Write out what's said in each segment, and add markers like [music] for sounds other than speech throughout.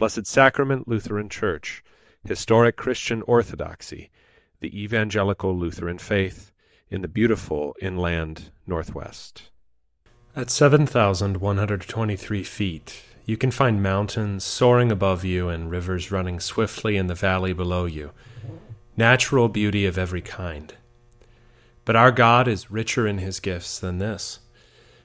Blessed Sacrament Lutheran Church, historic Christian orthodoxy, the evangelical Lutheran faith in the beautiful inland Northwest. At 7,123 feet, you can find mountains soaring above you and rivers running swiftly in the valley below you natural beauty of every kind. But our God is richer in his gifts than this.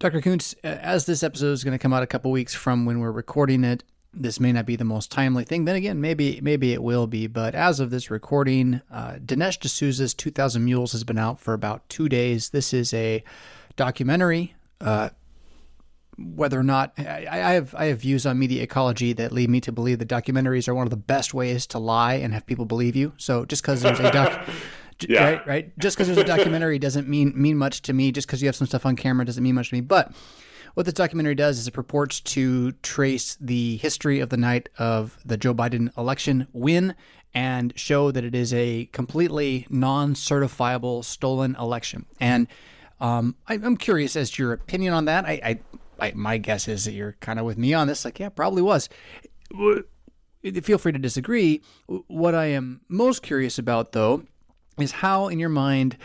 Dr. Koontz, as this episode is going to come out a couple weeks from when we're recording it, this may not be the most timely thing. Then again, maybe maybe it will be. But as of this recording, uh, Dinesh D'Souza's 2,000 Mules has been out for about two days. This is a documentary uh, whether or not I, I, have I have views on media ecology that lead me to believe that documentaries are one of the best ways to lie and have people believe you. So just because there's a doc, [laughs] yeah. right, right, just because there's a documentary [laughs] doesn't mean mean much to me. Just because you have some stuff on camera doesn't mean much to me. But what this documentary does is it purports to trace the history of the night of the Joe Biden election win and show that it is a completely non-certifiable stolen election. And um, I, am curious as to your opinion on that. I, I I, my guess is that you're kind of with me on this. Like, yeah, probably was. Feel free to disagree. What I am most curious about, though, is how, in your mind,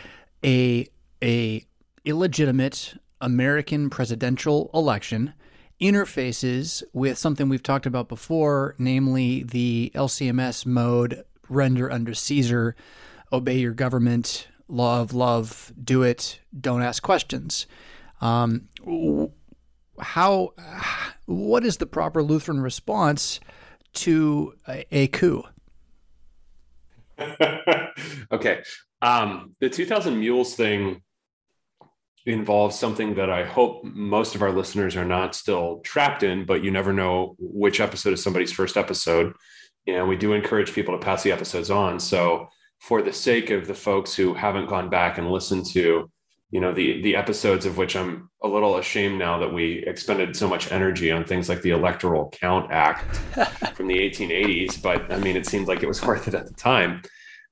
a a illegitimate American presidential election interfaces with something we've talked about before, namely the LCMS mode, render under Caesar, obey your government, love, love, do it, don't ask questions. Um, how what is the proper Lutheran response to a, a coup? [laughs] okay. Um, the 2000 Mules thing involves something that I hope most of our listeners are not still trapped in, but you never know which episode is somebody's first episode. And we do encourage people to pass the episodes on. So, for the sake of the folks who haven't gone back and listened to you know the the episodes of which I'm a little ashamed now that we expended so much energy on things like the Electoral Count Act [laughs] from the 1880s, but I mean it seemed like it was worth it at the time.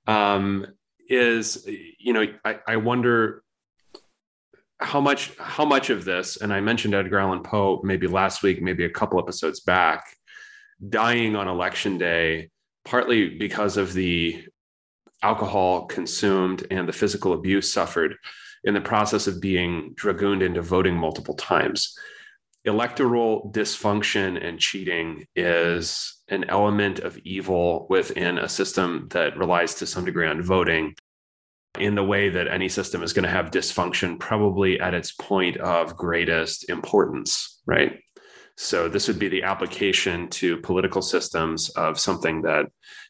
Um, is you know I, I wonder how much how much of this, and I mentioned Edgar Allan Poe maybe last week, maybe a couple episodes back, dying on election day, partly because of the alcohol consumed and the physical abuse suffered in the process of being dragooned into voting multiple times. Electoral dysfunction and cheating is an element of evil within a system that relies to some degree on voting in the way that any system is going to have dysfunction probably at its point of greatest importance, right? So, this would be the application to political systems of something that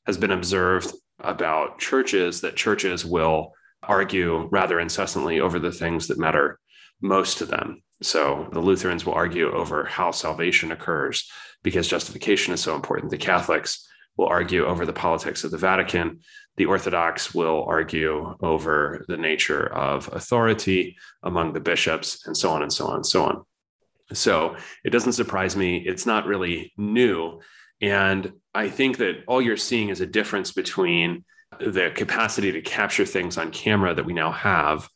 has been observed about churches that churches will argue rather incessantly over the things that matter most to them. So, the Lutherans will argue over how salvation occurs because justification is so important. The Catholics will argue over the politics of the Vatican the Orthodox will argue over the nature of authority among the bishops, and so on and so on and so on. So it doesn't surprise me. It's not really new. And I think that all you're seeing is a difference between the capacity to capture things on camera that we now have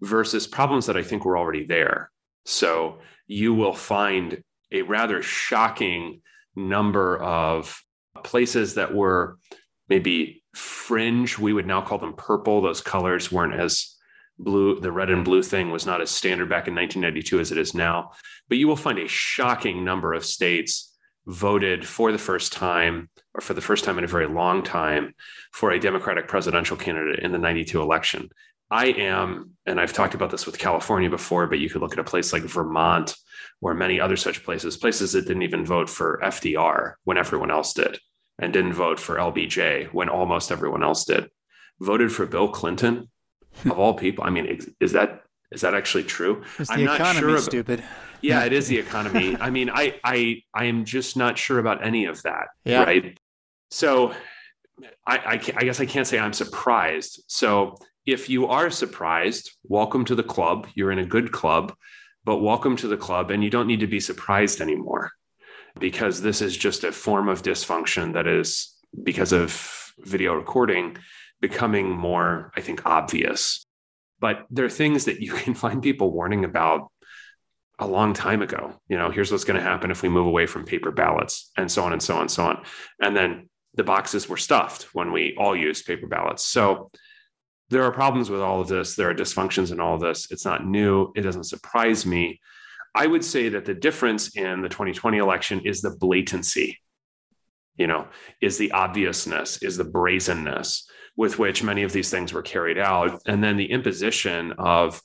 versus problems that I think were already there. So you will find a rather shocking number of places that were maybe fringe. We would now call them purple. Those colors weren't as blue. The red and blue thing was not as standard back in 1992 as it is now. But you will find a shocking number of states voted for the first time or for the first time in a very long time for a Democratic presidential candidate in the 92 election. I am, and I've talked about this with California before, but you could look at a place like Vermont or many other such places, places that didn't even vote for FDR when everyone else did and didn't vote for LBJ when almost everyone else did. Voted for Bill Clinton of all people. I mean, is that is that actually true? It's the I'm economy, sure about, stupid. Yeah, it is the economy. I mean, I I I am just not sure about any of that. Yeah. Right. So, I, I I guess I can't say I'm surprised. So, if you are surprised, welcome to the club. You're in a good club, but welcome to the club, and you don't need to be surprised anymore because this is just a form of dysfunction that is because of video recording becoming more i think obvious but there are things that you can find people warning about a long time ago. You know here's what's going to happen if we move away from paper ballots and so on and so on and so on. And then the boxes were stuffed when we all used paper ballots. So there are problems with all of this. There are dysfunctions in all of this. It's not new. It doesn't surprise me. I would say that the difference in the 2020 election is the blatancy, you know, is the obviousness, is the brazenness with which many of these things were carried out. And then the imposition of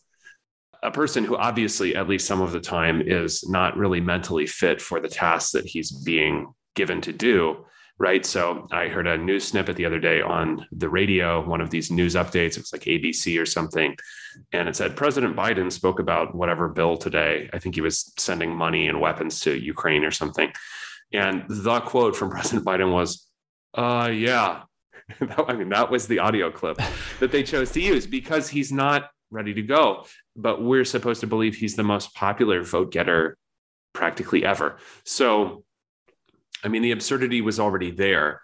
a person who obviously, at least some of the time, is not really mentally fit for the tasks that he's being given to do right? So I heard a news snippet the other day on the radio, one of these news updates. It was like ABC or something. And it said President Biden spoke about whatever bill today. I think he was sending money and weapons to Ukraine or something. And the quote from [laughs] President Biden was, uh, yeah. [laughs] I mean, that was the audio clip that they chose to use because he's not ready to go. But we're supposed to believe he's the most popular vote getter practically ever. So I mean, the absurdity was already there.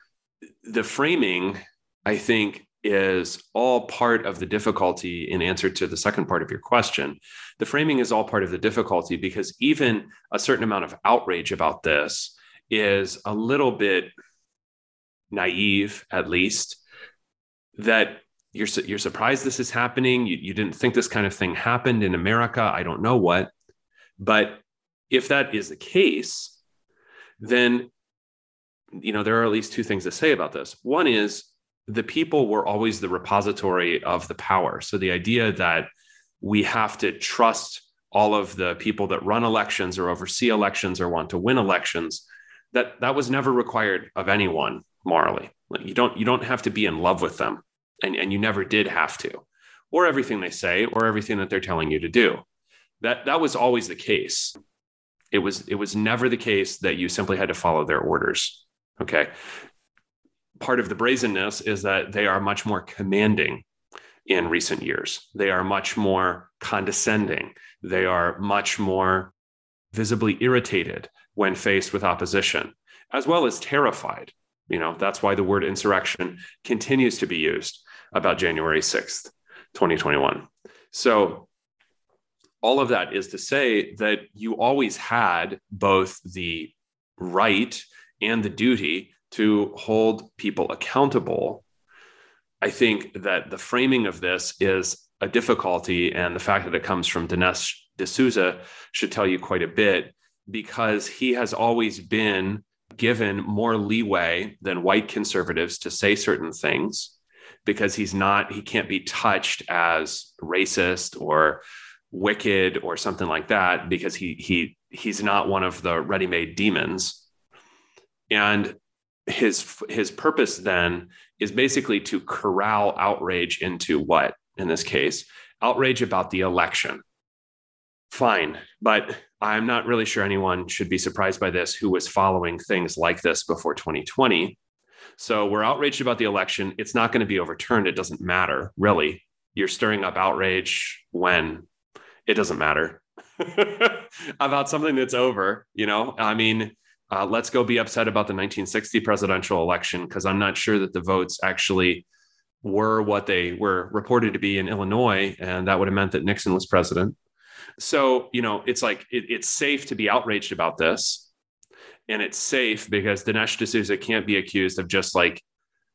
The framing, I think, is all part of the difficulty in answer to the second part of your question. The framing is all part of the difficulty because even a certain amount of outrage about this is a little bit naive, at least, that you're, you're surprised this is happening. You, you didn't think this kind of thing happened in America. I don't know what. But if that is the case, then you know, there are at least two things to say about this. One is the people were always the repository of the power. So the idea that we have to trust all of the people that run elections or oversee elections or want to win elections, that that was never required of anyone morally. Like you don't you don't have to be in love with them, and, and you never did have to, or everything they say, or everything that they're telling you to do. That that was always the case. It was it was never the case that you simply had to follow their orders. Okay. Part of the brazenness is that they are much more commanding in recent years. They are much more condescending. They are much more visibly irritated when faced with opposition, as well as terrified. You know, that's why the word insurrection continues to be used about January 6th, 2021. So, all of that is to say that you always had both the right and the duty to hold people accountable. I think that the framing of this is a difficulty. And the fact that it comes from Dinesh D'Souza should tell you quite a bit because he has always been given more leeway than white conservatives to say certain things because he's not, he can't be touched as racist or wicked or something like that because he he he's not one of the ready-made demons. And his his purpose then is basically to corral outrage into what in this case outrage about the election. Fine but i'm not really sure anyone should be surprised by this who was following things like this before 2020 so we're outraged about the election it's not going to be overturned it doesn't matter really you're stirring up outrage when it doesn't matter [laughs] about something that's over. You know, I mean, uh, let's go be upset about the 1960 presidential election because I'm not sure that the votes actually were what they were reported to be in Illinois, and that would have meant that Nixon was president. So, you know, it's like it, it's safe to be outraged about this. And it's safe because Dinesh D'Souza can't be accused of just like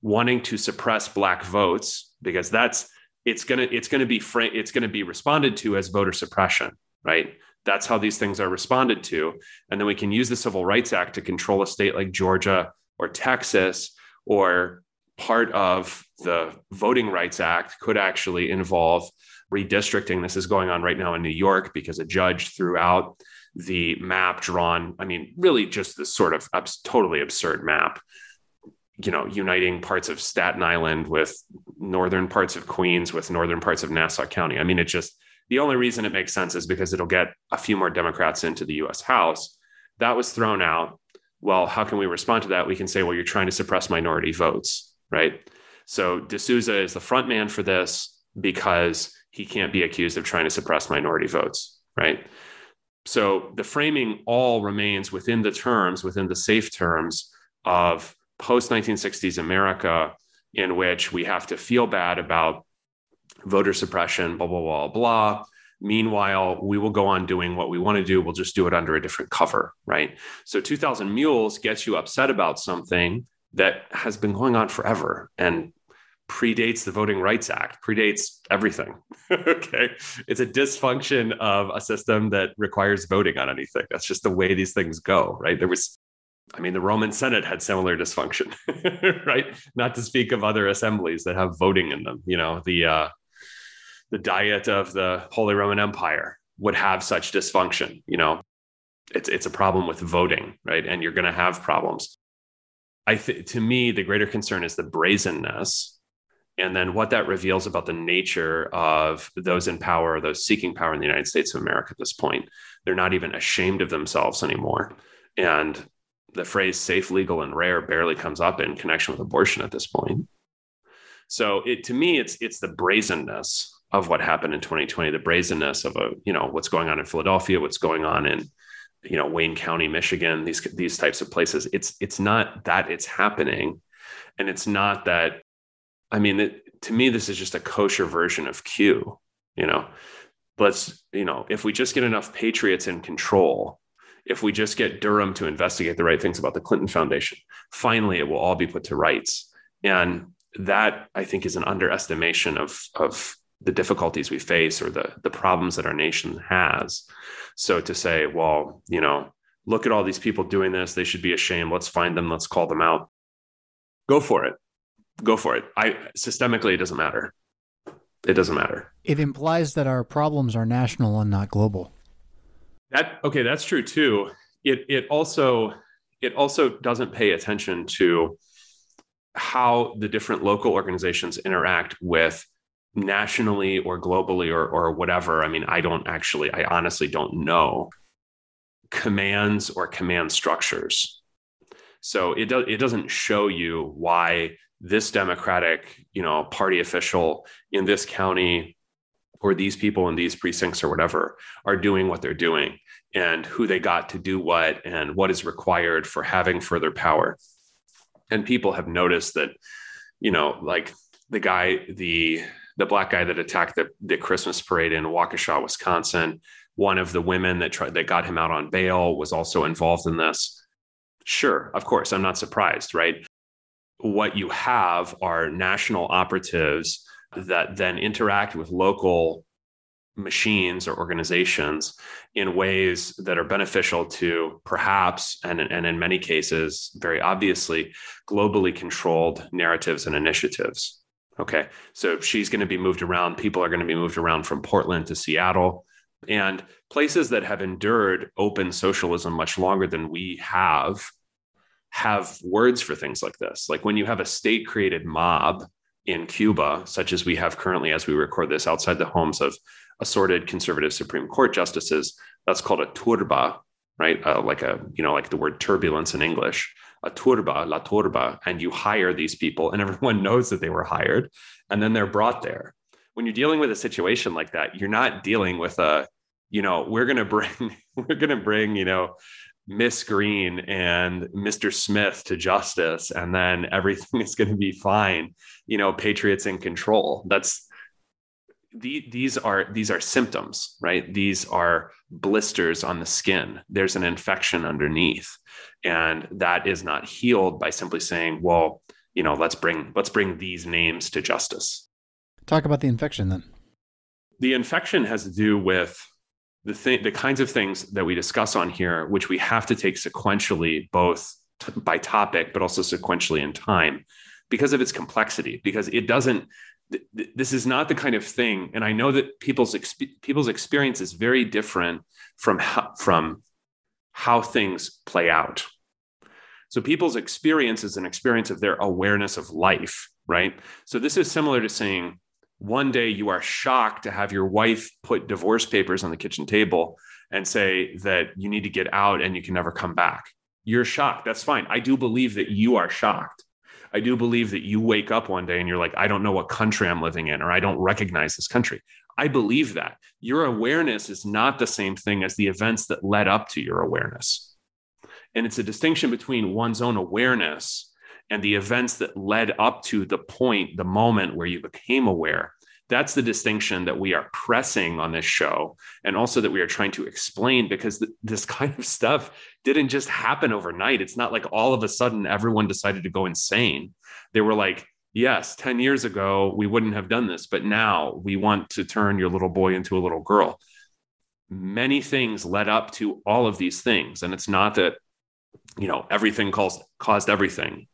wanting to suppress black votes because that's it's gonna it's gonna be fra- it's gonna be responded to as voter suppression, right? That's how these things are responded to, and then we can use the Civil Rights Act to control a state like Georgia or Texas, or part of the Voting Rights Act could actually involve redistricting. This is going on right now in New York because a judge threw out the map drawn. I mean, really just this sort of abs- totally absurd map you know, uniting parts of Staten Island with northern parts of Queens with northern parts of Nassau County. I mean, it just the only reason it makes sense is because it'll get a few more Democrats into the US House. That was thrown out. Well, how can we respond to that? We can say, well, you're trying to suppress minority votes, right? So D'Souza is the front man for this because he can't be accused of trying to suppress minority votes, right? So the framing all remains within the terms, within the safe terms of post 1960s America in which we have to feel bad about voter suppression, blah, blah, blah, blah. Meanwhile, we will go on doing what we want to do. We'll just do it under a different cover, right? So 2000 Mules gets you upset about something that has been going on forever and predates the Voting Rights Act, predates everything. [laughs] okay. It's a dysfunction of a system that requires voting on anything. That's just the way these things go, right? There was I mean, the Roman Senate had similar dysfunction, [laughs] right? Not to speak of other assemblies that have voting in them. You know, the uh, the Diet of the Holy Roman Empire would have such dysfunction. You know, it's it's a problem with voting, right? And you're going to have problems. I think to me, the greater concern is the brazenness, and then what that reveals about the nature of those in power, those seeking power in the United States of America at this point. They're not even ashamed of themselves anymore, and the phrase safe, legal, and rare barely comes up in connection with abortion at this point. So it to me, it's it's the brazenness of what happened in 2020, the brazenness of a, you know, what's going on in Philadelphia, what's going on in, you know, Wayne County, Michigan, these these types of places. It's it's not that it's happening. And it's not that, I mean, it, to me, this is just a kosher version of Q, you know. Let's, you know, if we just get enough patriots in control, if we just get Durham to investigate the right things about the Clinton Foundation, finally it will all be put to rights. And that I think is an underestimation of of the difficulties we face or the the problems that our nation has. So to say, well, you know, look at all these people doing this, they should be ashamed. Let's find them, let's call them out. Go for it. Go for it. I systemically it doesn't matter. It doesn't matter. It implies that our problems are national and not global. That okay, that's true too. It it also it also doesn't pay attention to how the different local organizations interact with nationally or globally or or whatever. I mean, I don't actually I honestly don't know commands or command structures. So it does it doesn't show you why this democratic, you know, party official in this county or these people in these precincts or whatever are doing what they're doing and who they got to do what and what is required for having further power. And people have noticed that you know like the guy the the black guy that attacked the, the christmas parade in waukesha wisconsin one of the women that tried that got him out on bail was also involved in this. Sure of course i'm not surprised right what you have are national operatives that then interact with local machines or organizations in ways that are beneficial to perhaps and, and in many cases very obviously globally controlled narratives and initiatives. Okay so she's going to be moved around people are going to be moved around from portland to seattle and places that have endured open socialism much longer than we have have words for things like this like when you have a state created mob in Cuba, such as we have currently as we record this outside the homes of assorted conservative Supreme Court justices. That's called a turba, right? Uh, like a, you know, like the word turbulence in English, a turba, la turba. And you hire these people and [laughs] everyone knows that they were hired and then they're brought there. When you're dealing with a situation like that, you're not dealing with a, you know, we're going to bring, [laughs] we're going to bring, you know, Miss Green and Mr. Smith to justice, and then everything [laughs] is going to be fine. You know, Patriots in control. That's the, these are these are symptoms right these are blisters on the skin there's an infection underneath and that is not healed by simply saying well you know let's bring let's bring these names to justice talk about the infection then the infection has to do with the thing the kinds of things that we discuss on here which we have to take sequentially both t- by topic but also sequentially in time because of its complexity because it doesn't this is not the kind of thing and i know that people's exp- people's experience is very different from from how things play out. So people's experience is an experience of their awareness of life right? So this is similar to saying one day you are shocked to have your wife put divorce papers on the kitchen table and say that you need to get out and you can never come back you're shocked that's fine i do believe that you are shocked I do believe that you wake up one day and you're like, I don't know what country I'm living in, or I don't recognize this country. I believe that. Your awareness is not the same thing as the events that led up to your awareness. And it's a distinction between one's own awareness and the events that led up to the point, the moment where you became aware that's the distinction that we are pressing on this show and also that we are trying to explain because th- this [laughs] kind of stuff didn't just happen overnight. It's not like all of a sudden everyone decided to go insane. They were like yes 10 years ago we wouldn't have done this but now we want to turn your little boy into a little girl. Many things led up to all of these things. And it's not that you know everything caused caused everything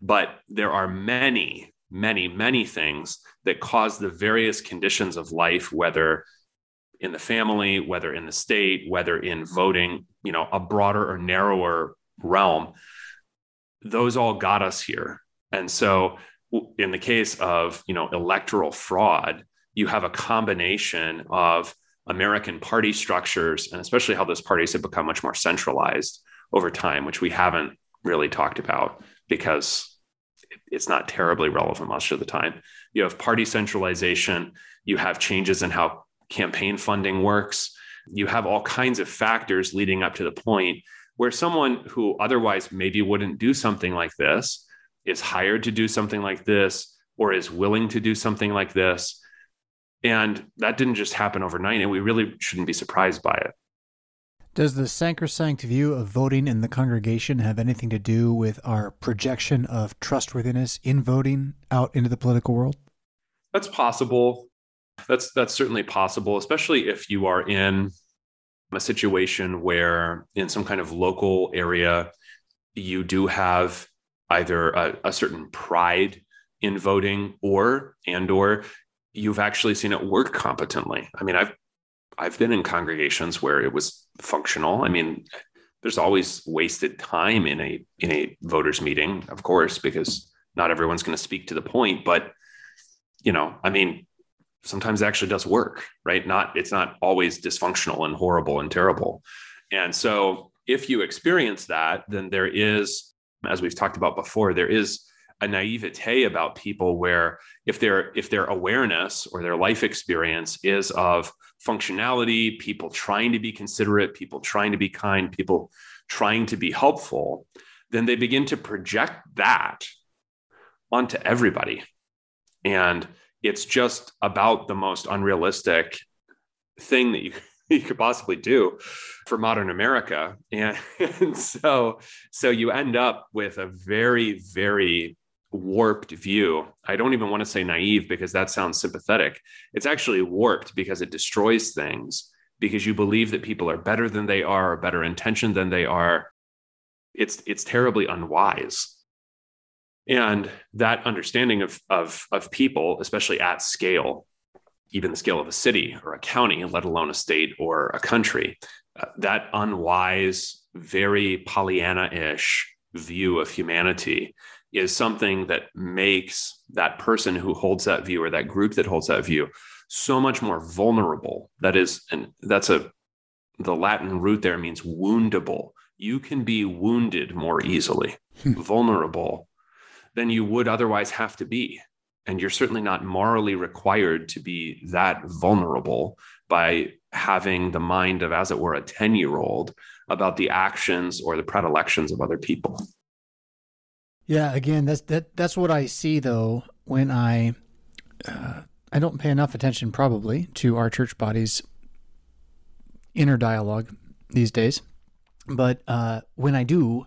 but there are many many, many things that cause the various conditions of life, whether in the family, whether in the state, whether in voting, you know, a broader or narrower realm, those all got us here. And so in the case of, you know, electoral fraud, you have a combination of American party structures and especially how those parties have become much more centralized over time, which we haven't really talked about because it's not terribly relevant most of the time. You have party centralization, you have changes in how campaign funding works, you have all kinds of factors leading up to the point where someone who otherwise maybe wouldn't do something like this is hired to do something like this or is willing to do something like this. And that didn't just happen overnight, and we really shouldn't be surprised by it. Does the sacrosanct view of voting in the congregation have anything to do with our projection of trustworthiness in voting out into the political world? That's possible. That's that's certainly possible, especially if you are in a situation where in some kind of local area you do have either a, a certain pride in voting or and or you've actually seen it work competently. I mean, I've I've been in congregations where it was functional. I mean, there's always wasted time in a in a voters meeting, of course, because not everyone's going to speak to the point. But you know, I mean, sometimes it actually does work, right? Not it's not always dysfunctional and horrible and terrible. And so, if you experience that, then there is, as we've talked about before, there is a naivete about people where if their if their awareness or their life experience is of functionality people trying to be considerate people trying to be kind people trying to be helpful then they begin to project that onto everybody and it's just about the most unrealistic thing that you [laughs] you could possibly do for modern America. And, [laughs] and, so, so you end up with a very, very warped view. I don't even want to say naive because that sounds sympathetic. It's actually warped because it destroys things because you believe that people are better than they are or better intentioned than they are. It's it's terribly unwise. And that understanding of, of, of people, especially at scale, even the scale of a city or a county, let alone a state or a country, uh, that unwise, very Pollyanna ish view of humanity is something that makes that person who holds that view or that group that holds that view so much more vulnerable. That is, and that's a, the Latin root there means woundable. You can be wounded more easily, hmm. vulnerable than you would otherwise have to be. And you're certainly not morally required to be that vulnerable by having the mind of, as it were, a 10 year old about the actions or the predilections of other people. Yeah, again, that's that that's what I see though when I uh, I don't pay enough attention probably to our church body's inner dialogue these days, but uh, when I do,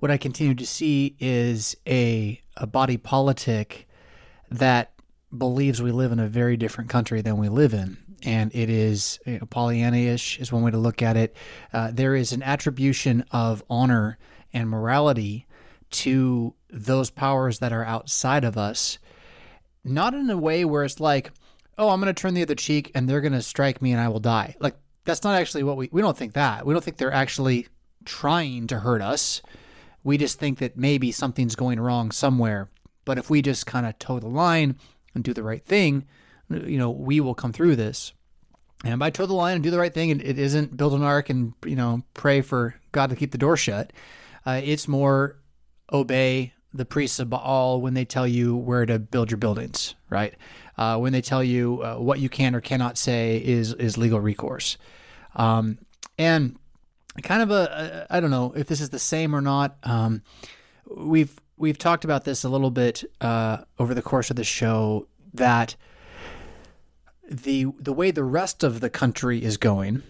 what I continue to see is a a body politic that believes we live in a very different country than we live in. And it is you know, Pollyanna-ish is one way to look at it. Uh, there is an attribution of honor and morality to those powers that are outside of us, not in a way where it's like, oh, I'm going to turn the other cheek and they're going to strike me and I will die. Like, that's not actually what we, we don't think that. We don't think they're actually trying to hurt us. We just think that maybe something's going wrong somewhere. But if we just kind of toe the line and do the right thing, you know, we will come through this. And by toe the line and do the right thing, it isn't build an ark and, you know, pray for God to keep the door shut. Uh, it's more obey the priests of Baal when they tell you where to build your buildings, right? Uh, when they tell you uh, what you can or cannot say is is legal recourse, um, and kind of a I don't know if this is the same or not. Um, we've we've talked about this a little bit uh, over the course of the show that the the way the rest of the country is going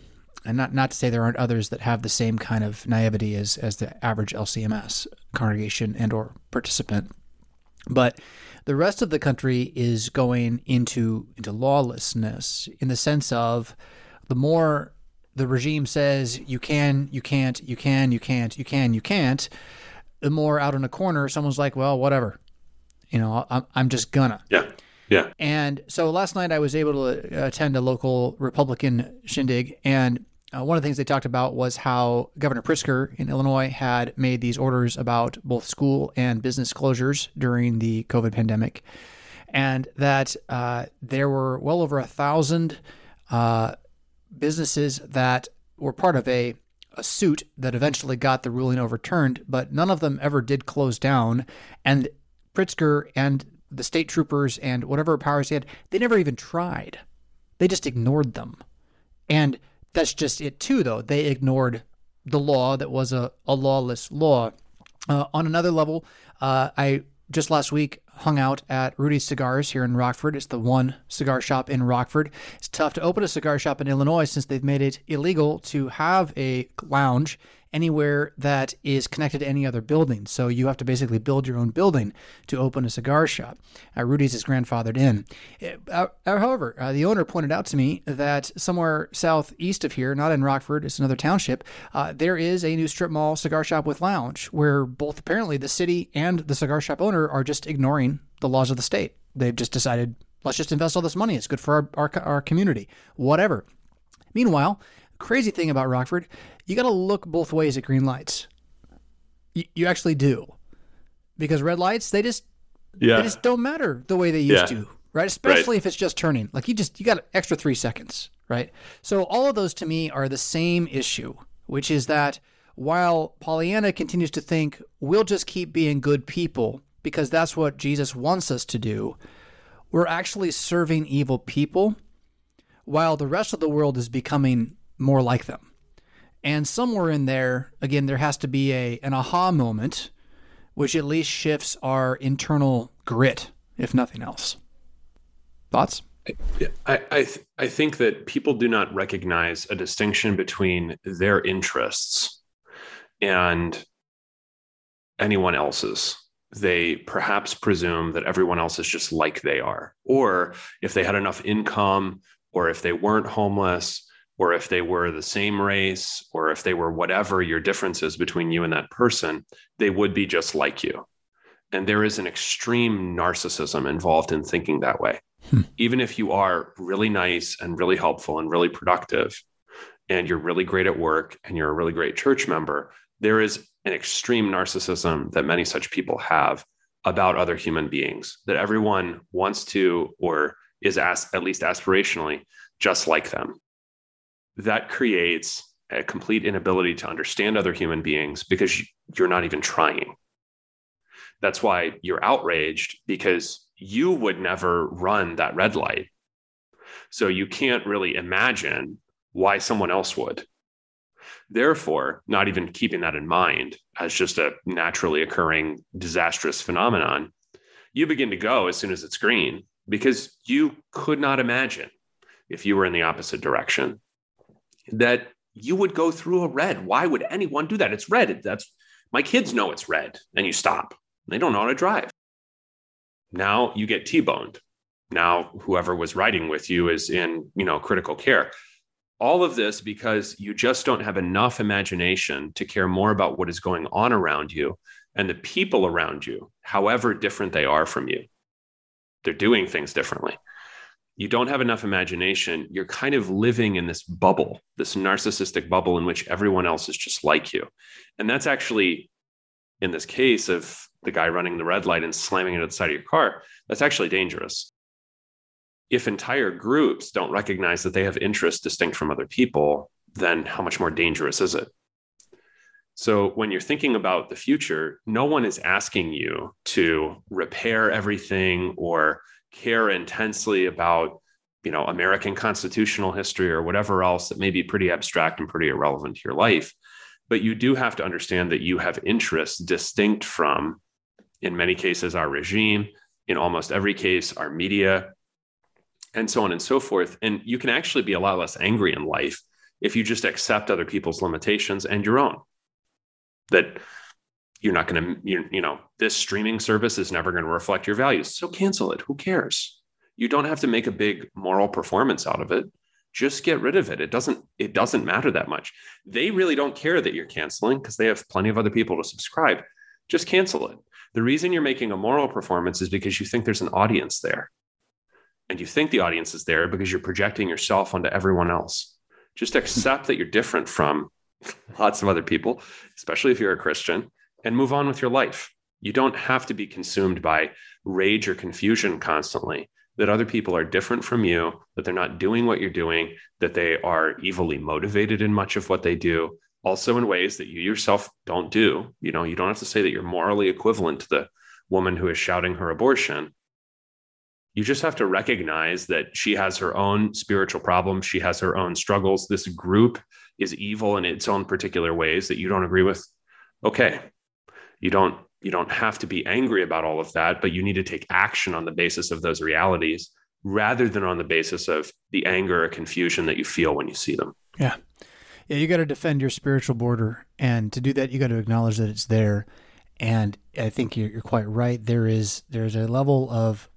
and not not to say there aren't others that have the same kind of naivety as as the average LCMS congregation and or participant, but the rest of the country is going into into lawlessness in the sense of the more the regime says you can, you can't, you can, you can't, you can, you can't, the more out in a corner someone's like, well, whatever, you know, I'm I'm just gonna. Yeah. Yeah. And so last night I was able to attend a local Republican shindig, and uh, one of the things they talked about was how Governor Pritzker in Illinois had made these orders about both school and business closures during the COVID pandemic, and that uh, there were well over a thousand uh, businesses that were part of a, a suit that eventually got the ruling overturned, but none of them ever did close down. And Pritzker and the state troopers and whatever powers he had, they never even tried. They just ignored them. And that's just it too, though. They ignored the law that was a, a lawless law. Uh, on another level, uh, I just last week hung out at Rudy's Cigars here in Rockford. It's the one cigar shop in Rockford. It's tough to open a cigar shop in Illinois since they've made it illegal to have a lounge anywhere that is connected to any other building. So you have to basically build your own building to open a cigar shop. Uh, Rudy's is grandfathered in. Uh, uh however, uh, the owner pointed out to me that somewhere southeast of here, not in Rockford, it's another township, uh, there is a new strip mall cigar shop with lounge where both apparently the city and the cigar shop owner are just ignoring the laws of the state. They've just decided, let's just invest all this money. It's good for our, our, our community, whatever. Meanwhile, crazy thing about Rockford, you got to look both ways at green lights. You, you actually do, because red lights they just yeah. they just don't matter the way they used yeah. to, right? Especially right. if it's just turning. Like you just you got an extra three seconds, right? So all of those to me are the same issue, which is that while Pollyanna continues to think we'll just keep being good people because that's what Jesus wants us to do, we're actually serving evil people while the rest of the world is becoming more like them. And somewhere in there, again, there has to be a an aha moment, which at least shifts our internal grit, if nothing else. Thoughts? I I, th- I think that people do not recognize a distinction between their interests and anyone else's. they perhaps presume that everyone else is just like they are. Or if they had enough income, or if they weren't homeless, or if they were the same race, or if they were whatever your differences between you and that person, they would be just like you. And there is an extreme narcissism involved in thinking that way. Hmm. Even if you are really nice and really helpful and really productive, and you're really great at work and you're a really great church member, there is an extreme narcissism that many such people have about other human beings that everyone wants to or is as, at least aspirationally just like them that creates a complete inability to understand other human beings because you're not even trying. That's why you're outraged because you would never run that red light. So you can't really imagine why someone else would. Therefore, not even keeping that in mind as just a naturally occurring disastrous phenomenon, you begin to go as soon as it's green because you could not imagine if you were in the opposite direction that you would go through a red. Why would anyone do that? It's red. That's my kids know it's red and you stop. They don't know how to drive. Now you get T-boned. Now whoever was riding with you is in, you know, critical care all of this because you just don't have enough imagination to care more about what is going on around you and the people around you, however different they are from you. They're doing things differently. You don't have enough imagination. You're kind of living in this bubble, this narcissistic bubble in which everyone else is just like you. And that's actually, in this case of the guy running the red light and slamming it at the side of your car, that's actually dangerous if entire groups don't recognize that they have interests distinct from other people, then how much more dangerous is it? So, when you're thinking about the future, no one is asking you to repair everything or care intensely about, you know, American constitutional history or whatever else that may be pretty abstract and pretty irrelevant to your life. But you do have to understand that you have interests distinct from, in many cases, our regime, in almost every case, our media, and so on and so forth. And you can actually be a lot less angry in life if you just accept other people's limitations and your own. That you're not going to, you, know, this streaming service is never going to reflect your values. So cancel it. Who cares? You don't have to make a big moral performance out of it. Just get rid of it. It doesn't, it doesn't matter that much. They really don't care that you're canceling because they have plenty of other people to subscribe. Just cancel it. The reason you're making a moral performance is because you think there's an audience there and you think the audience is there because you're projecting yourself onto everyone else. Just accept that you're different from [laughs] lots of other people, especially if you're a Christian, and move on with your life. You don't have to be consumed by rage or confusion constantly that other people are different from you, that they're not doing what you're doing, that they are evilly motivated in much of what they do, also in ways that you yourself don't do. You know, you don't have to say that you're morally equivalent to the woman who is shouting her abortion, you just have to recognize that she has her own spiritual problems she has her own struggles this group is evil in its own particular ways that you don't agree with okay you don't you don't have to be angry about all of that but you need to take action on the basis of those realities rather than on the basis of the anger or confusion that you feel when you see them. Yeah. Yeah you got to defend your spiritual border and to do that you got to acknowledge that it's there. And i think you're, you're quite right. There is there's a level of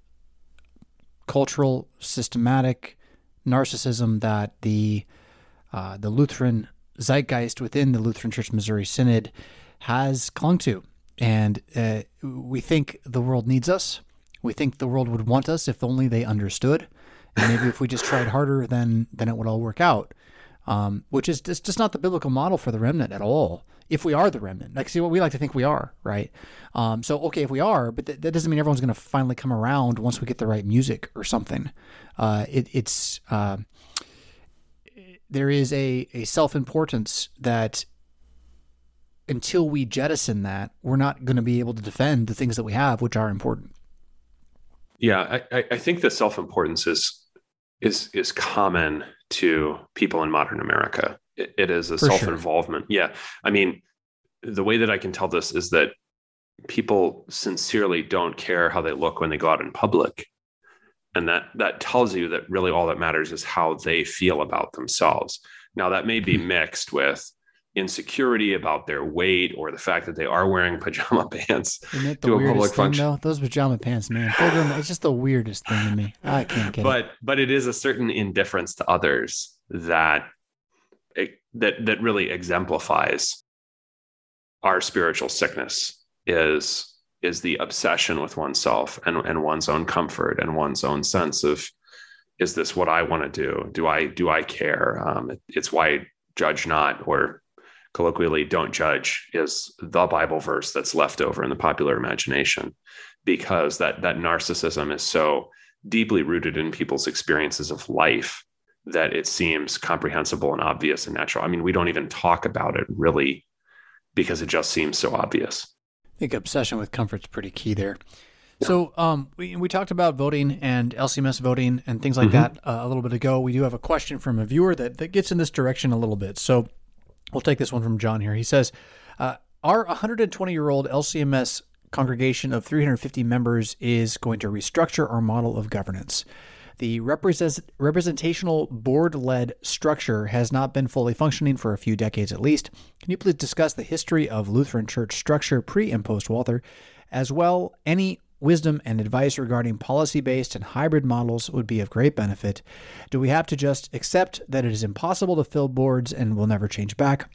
cultural, systematic narcissism that the uh, the Lutheran zeitgeist within the Lutheran Church Missouri Synod has clung to, and uh, we think the world needs us. We think the world would want us if only they understood, and maybe if we just tried harder, then then it would all work out. Um, which is just, just not the biblical model for the remnant at all if we are the remnant. Like, see what we like to think we are, right? Um, so, okay, if we are, but th- that doesn't mean everyone's going to finally come around once we get the right music or something. Uh, it, it's uh, there is a, a self importance that until we jettison that, we're not going to be able to defend the things that we have, which are important. Yeah, I, I think the self importance is is is common to people in modern America it, it is a self involvement. Sure. Yeah. I mean, the way that I can tell this is that people sincerely don't care how they look when they go out in public. And that that tells you that really all that matters is how they feel about themselves. Now that may be hmm. mixed with insecurity about their weight or the fact that they are wearing [laughs] pajama pants to a public thing, function. Though? Those pajama pants, man, it's just the weirdest thing to me. I can't get but, it. But it is a certain indifference to others that that that really exemplifies our spiritual sickness is is the obsession with oneself and, and one's own comfort and one's own sense of is this what I want to do? Do I do I care? Um, it, it's why judge not or colloquially don't judge is the Bible verse that's left over in the popular imagination because that that narcissism is so deeply rooted in people's experiences of life that it seems comprehensible and obvious and natural. I mean, we don't even talk about it really because it just seems so obvious. I think obsession with comfort is pretty key there. Yeah. So um, we, we talked about voting and LCMS voting and things like mm-hmm. that uh, a little bit ago. We do have a question from a viewer that, that gets in this direction a little bit. So we'll take this one from John here. He says, uh, Our 120 year old LCMS congregation of 350 members is going to restructure our model of governance. The represent- representational board led structure has not been fully functioning for a few decades at least. Can you please discuss the history of Lutheran church structure pre and post Walther, as well any wisdom and advice regarding policy based and hybrid models would be of great benefit. Do we have to just accept that it is impossible to fill boards and will never change back?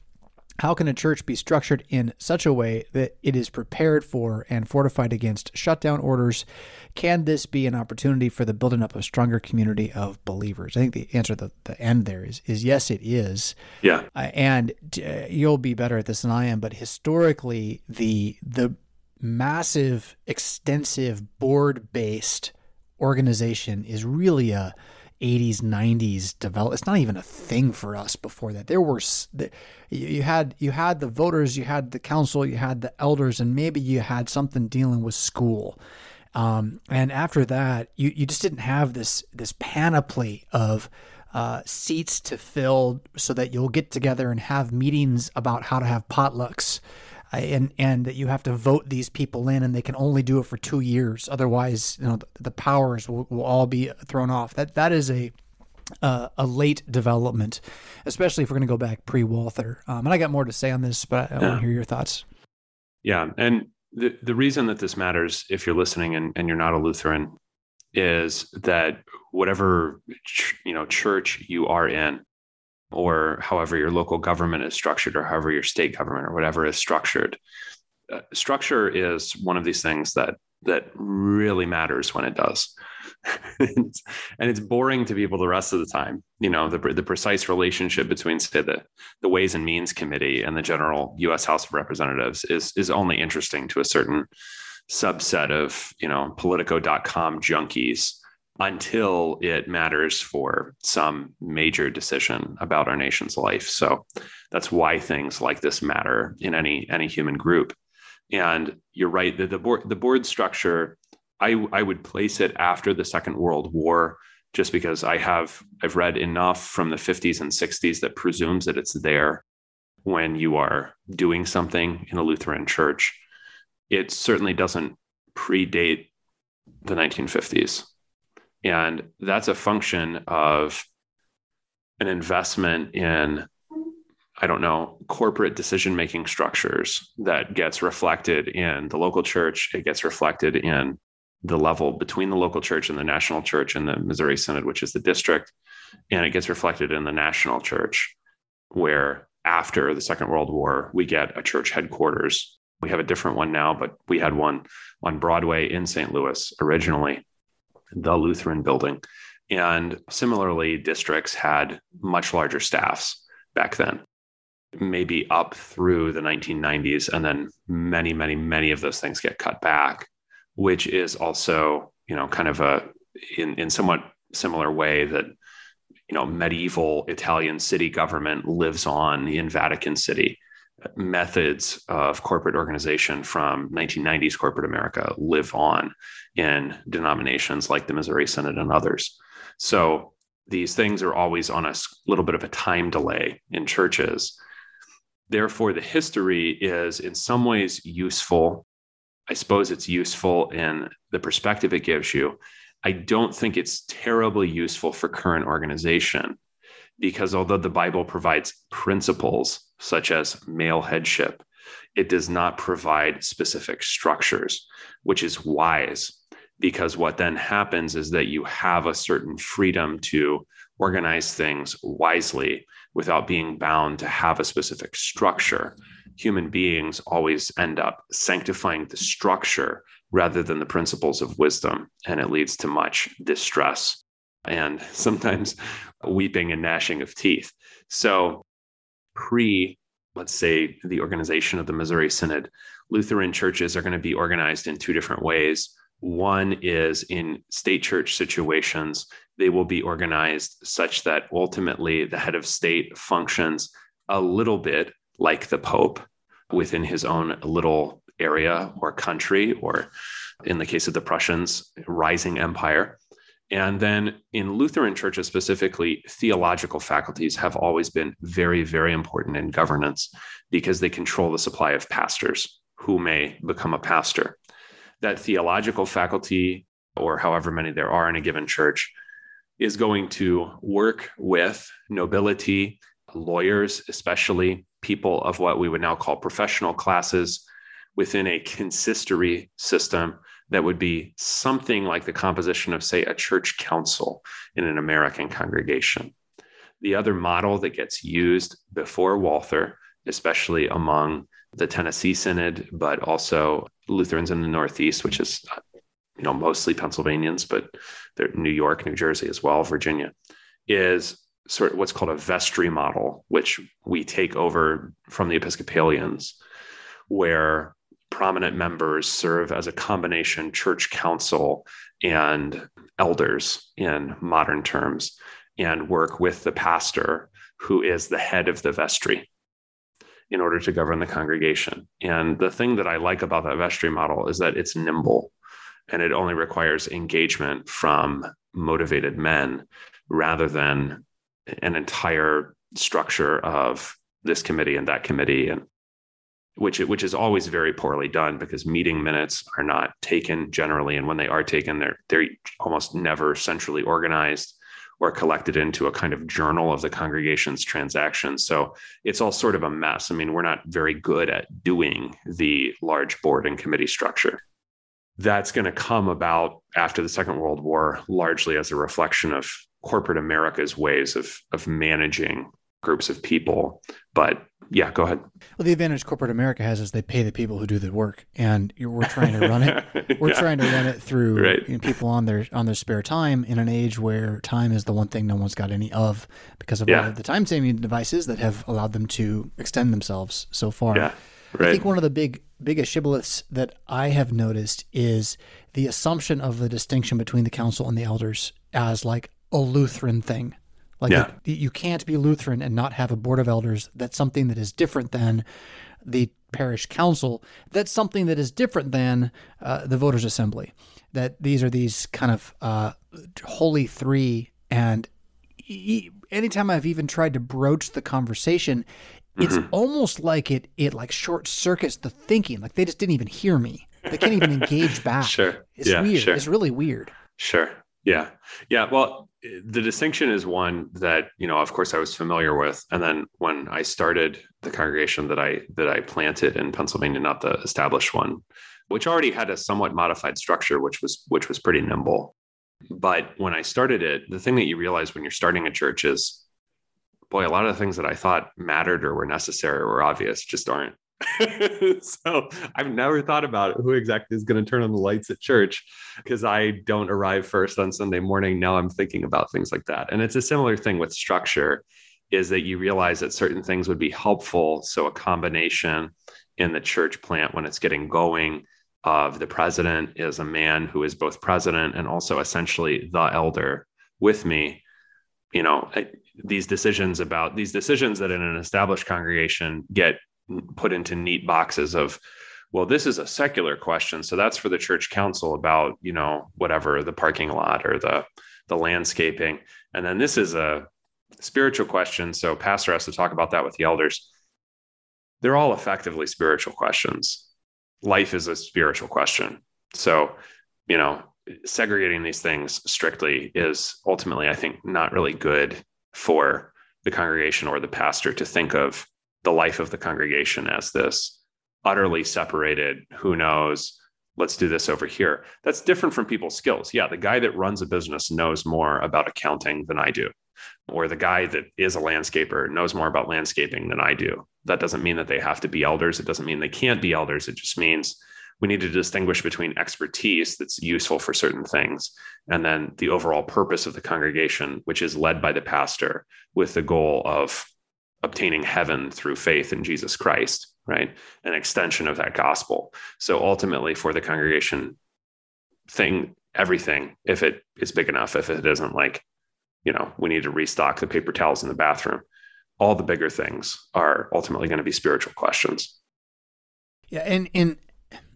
How can a church be structured in such a way that it is prepared for and fortified against shutdown orders? Can this be an opportunity for the building up of a stronger community of believers? I think the answer to the end there is, is yes, it is. Yeah. Uh, and uh, you'll be better at this than I am, but historically, the the massive, extensive board based organization is really a 80s 90s develop it's not even a thing for us before that. There were you had you had the voters you had the council you had the elders and maybe you had something dealing with school. Um, and after that you, you just didn't have this this panoply of uh, seats to fill so that you'll get together and have meetings about how to have potlucks and and that you have to vote these people in and they can only do it for two years. Otherwise you know the, the powers will, will all be thrown off. That that is a uh, a late development especially if we're going to go back pre-walther. Um, and i got more to say on this but i, I yeah. want to hear your thoughts. Yeah and the, the reason that this matters if you're listening and, and you're not a lutheran is that whatever ch- you know church you are in or however your local government is structured or however your state government or whatever is structured. Uh, structure is one of these things that that really matters when it does. [laughs] And it's boring to people the rest of the time. You know the, the precise relationship between say the, the ways and means committee and the general us house of representatives is is only interesting to a certain subset of you know politico.com junkies until it matters for some major decision about our nation's life. So that's why things like this matter in any any human group. And you're right that the board the board structure, I I would place it after the Second World War, just because I have I've read enough from the 50s and 60s that presumes that it's there when you are doing something in a Lutheran church. It certainly doesn't predate the 1950s and that's a function of an investment in, I don't know, corporate decision making structures that gets reflected in the local church. It gets reflected in the level between the local church and the national church and the Missouri Synod, which is the district. And it gets reflected in the national church, where after the Second World War, we get a church headquarters. We have a different one now, but we had one on Broadway in St. Louis originally the Lutheran building. And similarly, districts had much larger staffs back then, maybe up through the 1990s. And then many, many, many of those things get cut back, which is also, you know, kind of a, in, in somewhat similar way that, you know, medieval Italian city government lives on in Vatican City methods of corporate organization from 1990s corporate America live on in denominations like the Missouri Synod and others. So these things are always on a little bit of a time delay in churches. Therefore, the history is in some ways useful. I suppose it's useful in the perspective it gives you. I don't think it's terribly useful for current organization because although the Bible provides principles such as male headship, it does not provide specific structures, which is wise because what then happens is that you have a certain freedom to organize things wisely without being bound to have a specific structure. Human beings always end up sanctifying the structure rather than the principles of wisdom, and it leads to much distress and sometimes [laughs] weeping and gnashing of teeth. So, pre, let's say, the organization of the Missouri Synod, Lutheran churches are going to be organized in two different ways. One is in state church situations, they will be organized such that ultimately the head of state functions a little bit like the Pope within his own little area or country, or in the case of the Prussians, rising empire. And then in Lutheran churches specifically, theological faculties have always been very, very important in governance because they control the supply of pastors who may become a pastor. That theological faculty, or however many there are in a given church, is going to work with nobility, lawyers, especially people of what we would now call professional classes within a consistory system that would be something like the composition of, say, a church council in an American congregation. The other model that gets used before Walther, especially among the Tennessee Synod, but also Lutherans in the Northeast, which is uh, you know mostly Pennsylvanians, but New York, New Jersey as well, Virginia, is sort of what's called a vestry model, which we take over from the Episcopalians, where prominent members serve as a combination church council and elders in modern terms and work with the pastor who is the head of the vestry in order to govern the congregation. And the thing that I like about that vestry model is that it's nimble and it only requires engagement from motivated men rather than an entire structure of this committee and that committee and which which is always very poorly done because meeting minutes are not taken generally, and when they are taken, they're they're almost never centrally organized or collected into a kind of journal of the congregation's transactions. So it's all sort of a mess. I mean, we're not very good at doing the large board and committee structure. That's going to come about after the Second World War, largely as a reflection of corporate America's ways of of managing groups of people. But yeah, go ahead. Well, the advantage corporate America has is they pay the people who do the work, and we're trying to run it. [laughs] We're yeah. trying to run it through right. you know, people on their on their spare time in an age where time is the one thing no one's got any of because of yeah. all of the time saving devices that have allowed them to extend themselves so far. Yeah. Right. I think one of the big biggest shibboleths that I have noticed is the assumption of the distinction between the council and the elders as like a Lutheran thing. Like yeah. it, you can't be Lutheran and not have a board of elders. That's something that is different than the parish council. That's something that is different than uh, the voters' assembly. That these are these kind of uh, holy three. And e- anytime I've even tried to broach the conversation, it's mm-hmm. almost like it it like short circuits the thinking. Like they just didn't even hear me. They can't even engage [laughs] back. Sure. It's yeah, weird. Sure. It's really weird. Sure. Yeah. Yeah. Well, the distinction is one that, you know, of course I was familiar with. And then when I started the congregation that I that I planted in Pennsylvania, not the established one, which already had a somewhat modified structure, which was which was pretty nimble. But when I started it, the thing that you realize when you're starting a church is boy, a lot of the things that I thought mattered or were necessary or obvious just aren't. [laughs] so I've never thought about who exactly is going to turn on the lights at church because I don't arrive first on Sunday morning. Now I'm thinking about things like that. And it's a similar thing with structure is that you realize that certain things would be helpful. So a combination in the church plant when it's getting going of the president is a man who is both president and also essentially the elder with me. You know, these decisions about these decisions that in an established congregation get put into neat boxes of well this is a secular question. So that's for the church council about you know whatever the parking lot or the the landscaping. And then this is a spiritual question. So pastor has to talk about that with the elders. They're all effectively spiritual questions. Life is a spiritual question. So you know segregating these things strictly is ultimately i think not really good for the congregation or the pastor to think of the life of the congregation as this utterly separated, who knows, let's do this over here. That's different from people's skills. Yeah, the guy that runs a business knows more about accounting than I do, or the guy that is a landscaper knows more about landscaping than I do. That doesn't mean that they have to be elders. It doesn't mean they can't be elders. It just means we need to distinguish between expertise that's useful for certain things and then the overall purpose of the congregation, which is led by the pastor with the goal of obtaining heaven through faith in Jesus Christ, right? An extension of that gospel. So ultimately, for the congregation, thing, everything, if it is big enough, if it isn't like, you know, we need to restock the paper towels in the bathroom, all the bigger things are ultimately going to be spiritual questions. Yeah, and and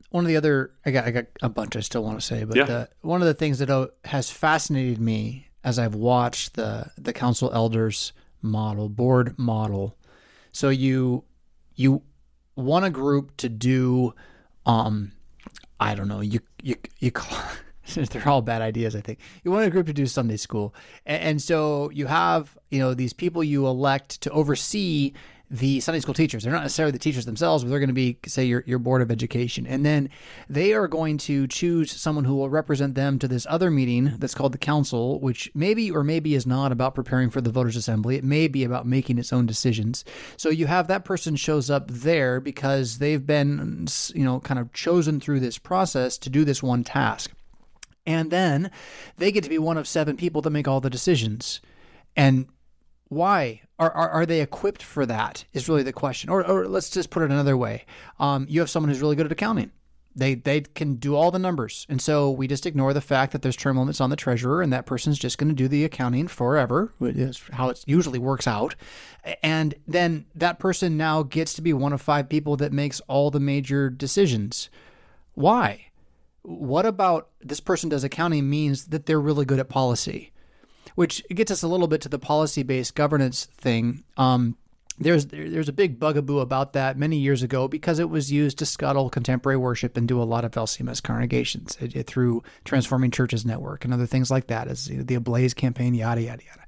one of the other I got I got a bunch I still want to say, but yeah. the, one of the things that has fascinated me as I've watched the the council elders model, board model. So you you want a group to do um I don't know, you you you call [laughs] they're all bad ideas, I think. You want a group to do Sunday school. And, and so you have, you know, these people you elect to oversee the Sunday school teachers. They're not necessarily the teachers themselves, but they're going to be, say, your, your board of education. And then they are going to choose someone who will represent them to this other meeting that's called the council, which maybe or maybe is not about preparing for the voters' assembly. It may be about making its own decisions. So you have that person shows up there because they've been, you know, kind of chosen through this process to do this one task. And then they get to be one of seven people that make all the decisions. And why are, are, are they equipped for that is really the question. Or, or let's just put it another way. Um, you have someone who's really good at accounting. They they can do all the numbers. And so we just ignore the fact that there's term limits on the treasurer and that person's just going to do the accounting forever is how it usually works out. And then that person now gets to be one of five people that makes all the major decisions. Why? What about this person does accounting means that they're really good at policy which gets us a little bit to the policy based governance thing. Um, there's there's a big bugaboo about that many years ago because it was used to scuttle contemporary worship and do a lot of LCMS congregations it, it, through Transforming Churches Network and other things like that, as you know, the Ablaze campaign, yada yada yada.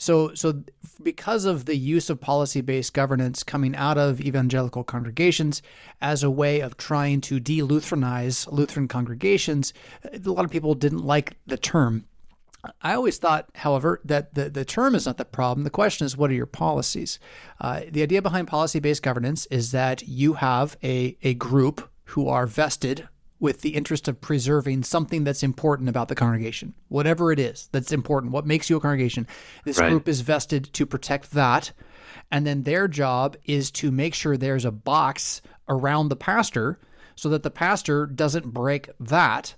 So, so because of the use of policy-based governance coming out of evangelical congregations as a way of trying to de-Lutheranize Lutheran congregations, a lot of people didn't like the term. I always thought, however, that the, the term is not the problem. The question is, what are your policies? Uh, the idea behind policy based governance is that you have a, a group who are vested with the interest of preserving something that's important about the congregation, whatever it is that's important, what makes you a congregation. This right. group is vested to protect that. And then their job is to make sure there's a box around the pastor so that the pastor doesn't break that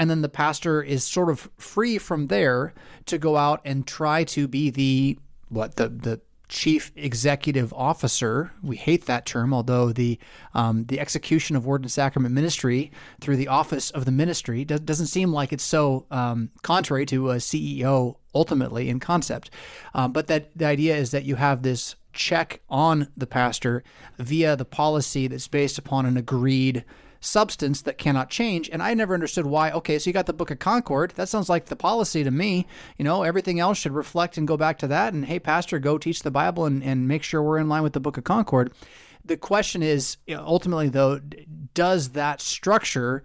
and then the pastor is sort of free from there to go out and try to be the what the the chief executive officer. We hate that term, although the um, the execution of word and sacrament ministry through the office of the ministry does, doesn't seem like it's so um, contrary to a CEO ultimately in concept. Um, but that the idea is that you have this check on the pastor via the policy that's based upon an agreed substance that cannot change. And I never understood why. Okay, so you got the Book of Concord. That sounds like the policy to me. You know, everything else should reflect and go back to that. And hey, Pastor, go teach the Bible and, and make sure we're in line with the Book of Concord. The question is ultimately, though, does that structure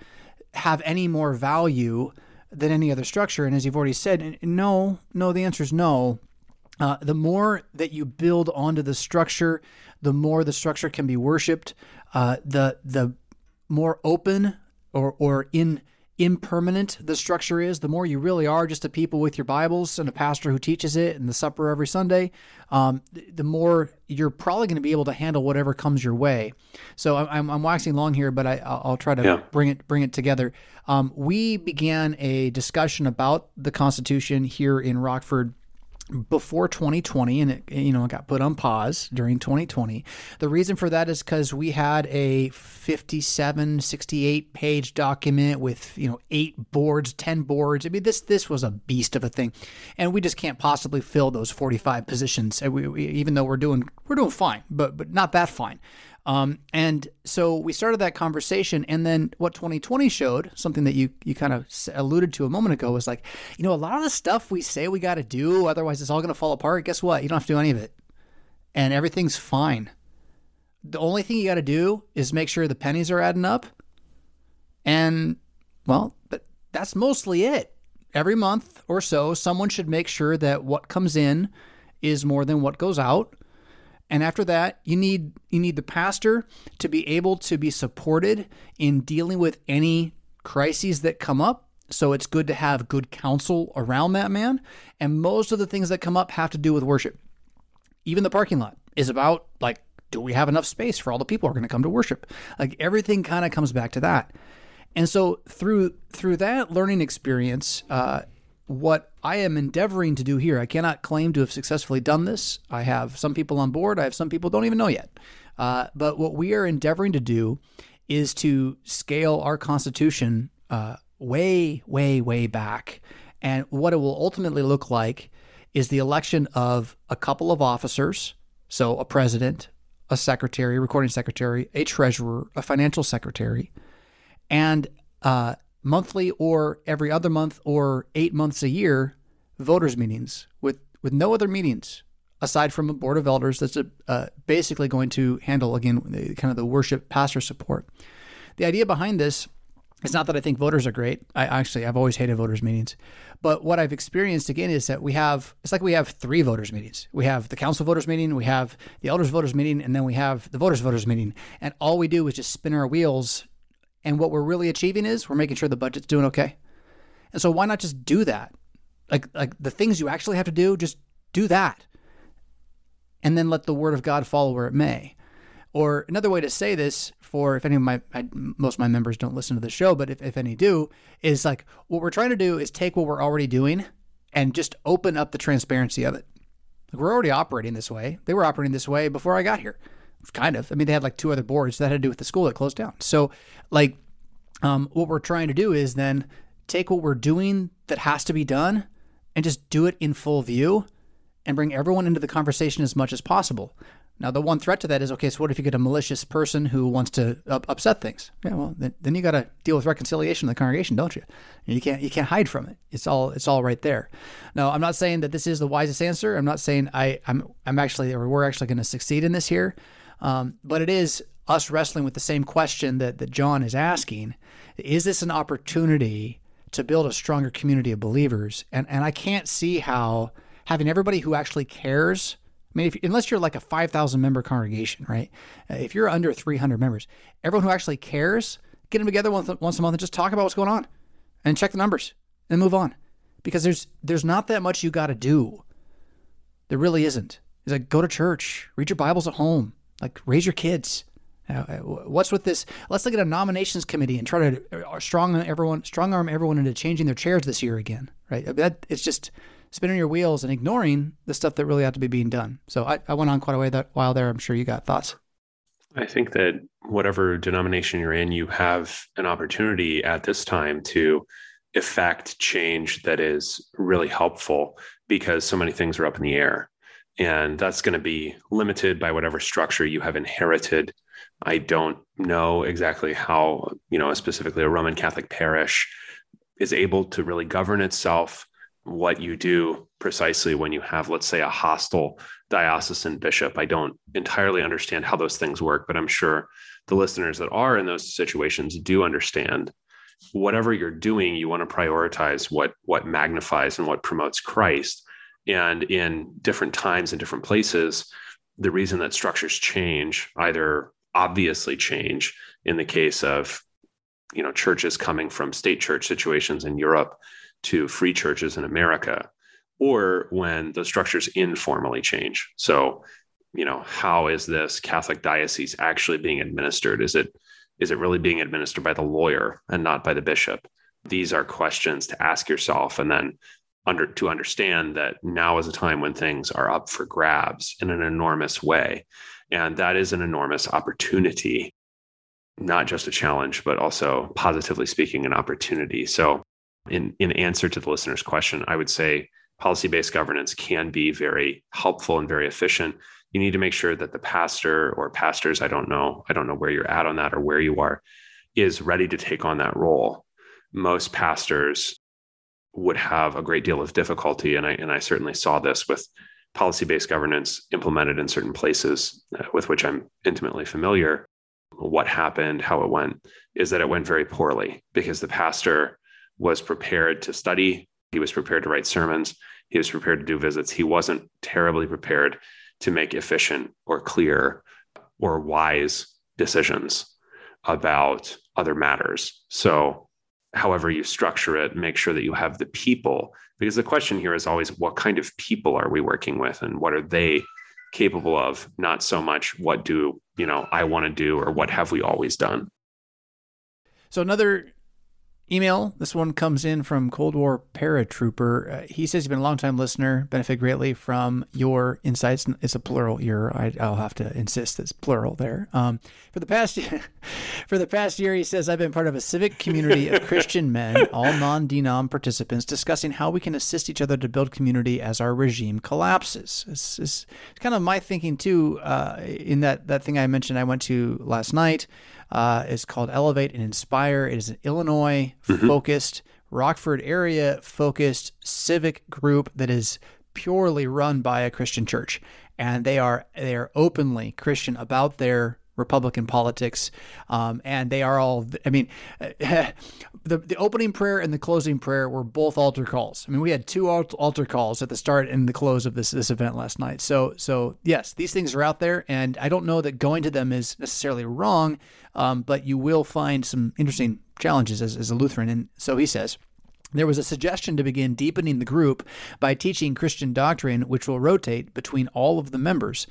have any more value than any other structure? And as you've already said, no, no, the answer is no. Uh, the more that you build onto the structure, the more the structure can be worshipped. Uh, the the more open or, or in impermanent the structure is, the more you really are just a people with your Bibles and a pastor who teaches it and the supper every Sunday, um, the more you're probably going to be able to handle whatever comes your way. So I'm, I'm waxing long here, but I, will try to yeah. bring it bring it together. Um, we began a discussion about the Constitution here in Rockford before 2020 and it you know it got put on pause during 2020 the reason for that is because we had a 57 68 page document with you know eight boards 10 boards. I mean this this was a beast of a thing. And we just can't possibly fill those 45 positions. We, we, even though we're doing we're doing fine but but not that fine um, and so we started that conversation, and then what 2020 showed, something that you you kind of alluded to a moment ago, was like, you know, a lot of the stuff we say we got to do, otherwise it's all going to fall apart. Guess what? You don't have to do any of it. and everything's fine. The only thing you got to do is make sure the pennies are adding up. And, well, that's mostly it. Every month or so, someone should make sure that what comes in is more than what goes out. And after that, you need you need the pastor to be able to be supported in dealing with any crises that come up. So it's good to have good counsel around that man. And most of the things that come up have to do with worship. Even the parking lot is about like do we have enough space for all the people who are going to come to worship? Like everything kind of comes back to that. And so through through that learning experience, uh, what I am endeavoring to do here, I cannot claim to have successfully done this. I have some people on board. I have some people don't even know yet. Uh, but what we are endeavoring to do is to scale our constitution uh, way, way, way back. And what it will ultimately look like is the election of a couple of officers. So a president, a secretary, recording secretary, a treasurer, a financial secretary, and uh, monthly or every other month or eight months a year voters meetings with with no other meetings aside from a board of elders that's a, uh, basically going to handle again the, kind of the worship pastor support. The idea behind this is not that I think voters are great. I actually I've always hated voters meetings, but what I've experienced again is that we have it's like we have three voters meetings. We have the council voters meeting, we have the elders voters meeting, and then we have the voters voters meeting, and all we do is just spin our wheels and what we're really achieving is we're making sure the budget's doing okay. And so why not just do that? Like like the things you actually have to do, just do that. And then let the word of God follow where it may. Or another way to say this, for if any of my I, most of my members don't listen to the show, but if, if any do, is like what we're trying to do is take what we're already doing and just open up the transparency of it. Like we're already operating this way. They were operating this way before I got here kind of. I mean, they had like two other boards that had to do with the school that closed down. So, like, um, what we're trying to do is then take what we're doing that has to be done and just do it in full view and bring everyone into the conversation as much as possible. Now, the one threat to that is okay, so what if you get a malicious person who wants to up- upset things? Yeah, well, then, then you got to deal with reconciliation in the congregation, don't you? You can't you can't hide from it. It's all it's all right there. Now, I'm not saying that this is the wisest answer. I'm not saying I I'm I'm actually or we're actually going to succeed in this here. Um, but it is us wrestling with the same question that, that John is asking. Is this an opportunity to build a stronger community of believers? And, and I can't see how having everybody who actually cares. I mean, if, unless you're like a 5,000 member congregation, right? Uh, if you're under 300 members, everyone who actually cares, get them together once, once a month and just talk about what's going on and check the numbers and move on. Because there's there's not that much you got to do. There really isn't. It's like go to church, read your Bibles at home, like, raise your kids. Uh, what's with this? Let's look at a nominations committee and try to uh, strong everyone, strong arm everyone into changing their chairs this year again, right? That it's just spinning your wheels and ignoring the stuff that really ought to be being done. So I, I went on quite a way that while there. I'm sure you got thoughts. I think that whatever denomination you're in, you have an opportunity at this time to effect change that is really helpful because so many things are up in the air and that's going to be limited by whatever structure you have inherited. I don't know exactly how you know specifically a roman catholic parish is able to really govern itself what you do precisely when you have let's say a hostile diocesan bishop. I don't entirely understand how those things work but i'm sure the listeners that are in those situations do understand. Whatever you're doing you want to prioritize what what magnifies and what promotes christ and in different times and different places, the reason that structures change either obviously change in the case of you know churches coming from state church situations in Europe to free churches in America or when the structures informally change. So, you know, how is this Catholic diocese actually being administered? Is it is it really being administered by the lawyer and not by the bishop? These are questions to ask yourself and then under to understand that now is a time when things are up for grabs in an enormous way. And that is an enormous opportunity not just a challenge but also positively speaking an opportunity. So in in answer to the listener's question i would say policy based governance can be very helpful and very efficient. You need to make sure that the pastor or pastors i don't know i don't know where you're at on that or where you are is ready to take on that role. Most pastors would have a great deal of difficulty and I and I certainly saw this with policy based governance implemented in certain places uh, with which I'm intimately familiar, what happened, how it went, is that it went very poorly because the pastor was prepared to study, he was prepared to write sermons, he was prepared to do visits. He wasn't terribly prepared to make efficient or clear or wise decisions about other matters. So, however you structure it, make sure that you have the people, because the question here is always what kind of people are we working with and what are they capable of, not so much what do, you know, I want to do or what have we always done. So another email. This one comes in from Cold War Paratrooper. Uh, he says he's been a long-time listener, benefit greatly from your insights. It's a plural year. I, will have to insist it's plural there. Um, for the past year, [laughs] for the past year, he says I've been part of a civic community of [laughs] Christian men, all non-denom participants, discussing how we can assist each other to build community as our regime collapses. It's, it's, it's kind of my thinking too. Uh, in that that thing I mentioned, I went to last night uh, is called Elevate and Inspire. It is an Illinois mm-hmm. focused, Rockford area focused civic group that is purely run by a Christian church, and they are they are openly Christian about their Republican politics, um, and they are all. I mean, [laughs] the the opening prayer and the closing prayer were both altar calls. I mean, we had two altar calls at the start and the close of this this event last night. So so yes, these things are out there, and I don't know that going to them is necessarily wrong, um, but you will find some interesting challenges as, as a Lutheran. And so he says. There was a suggestion to begin deepening the group by teaching Christian doctrine, which will rotate between all of the members.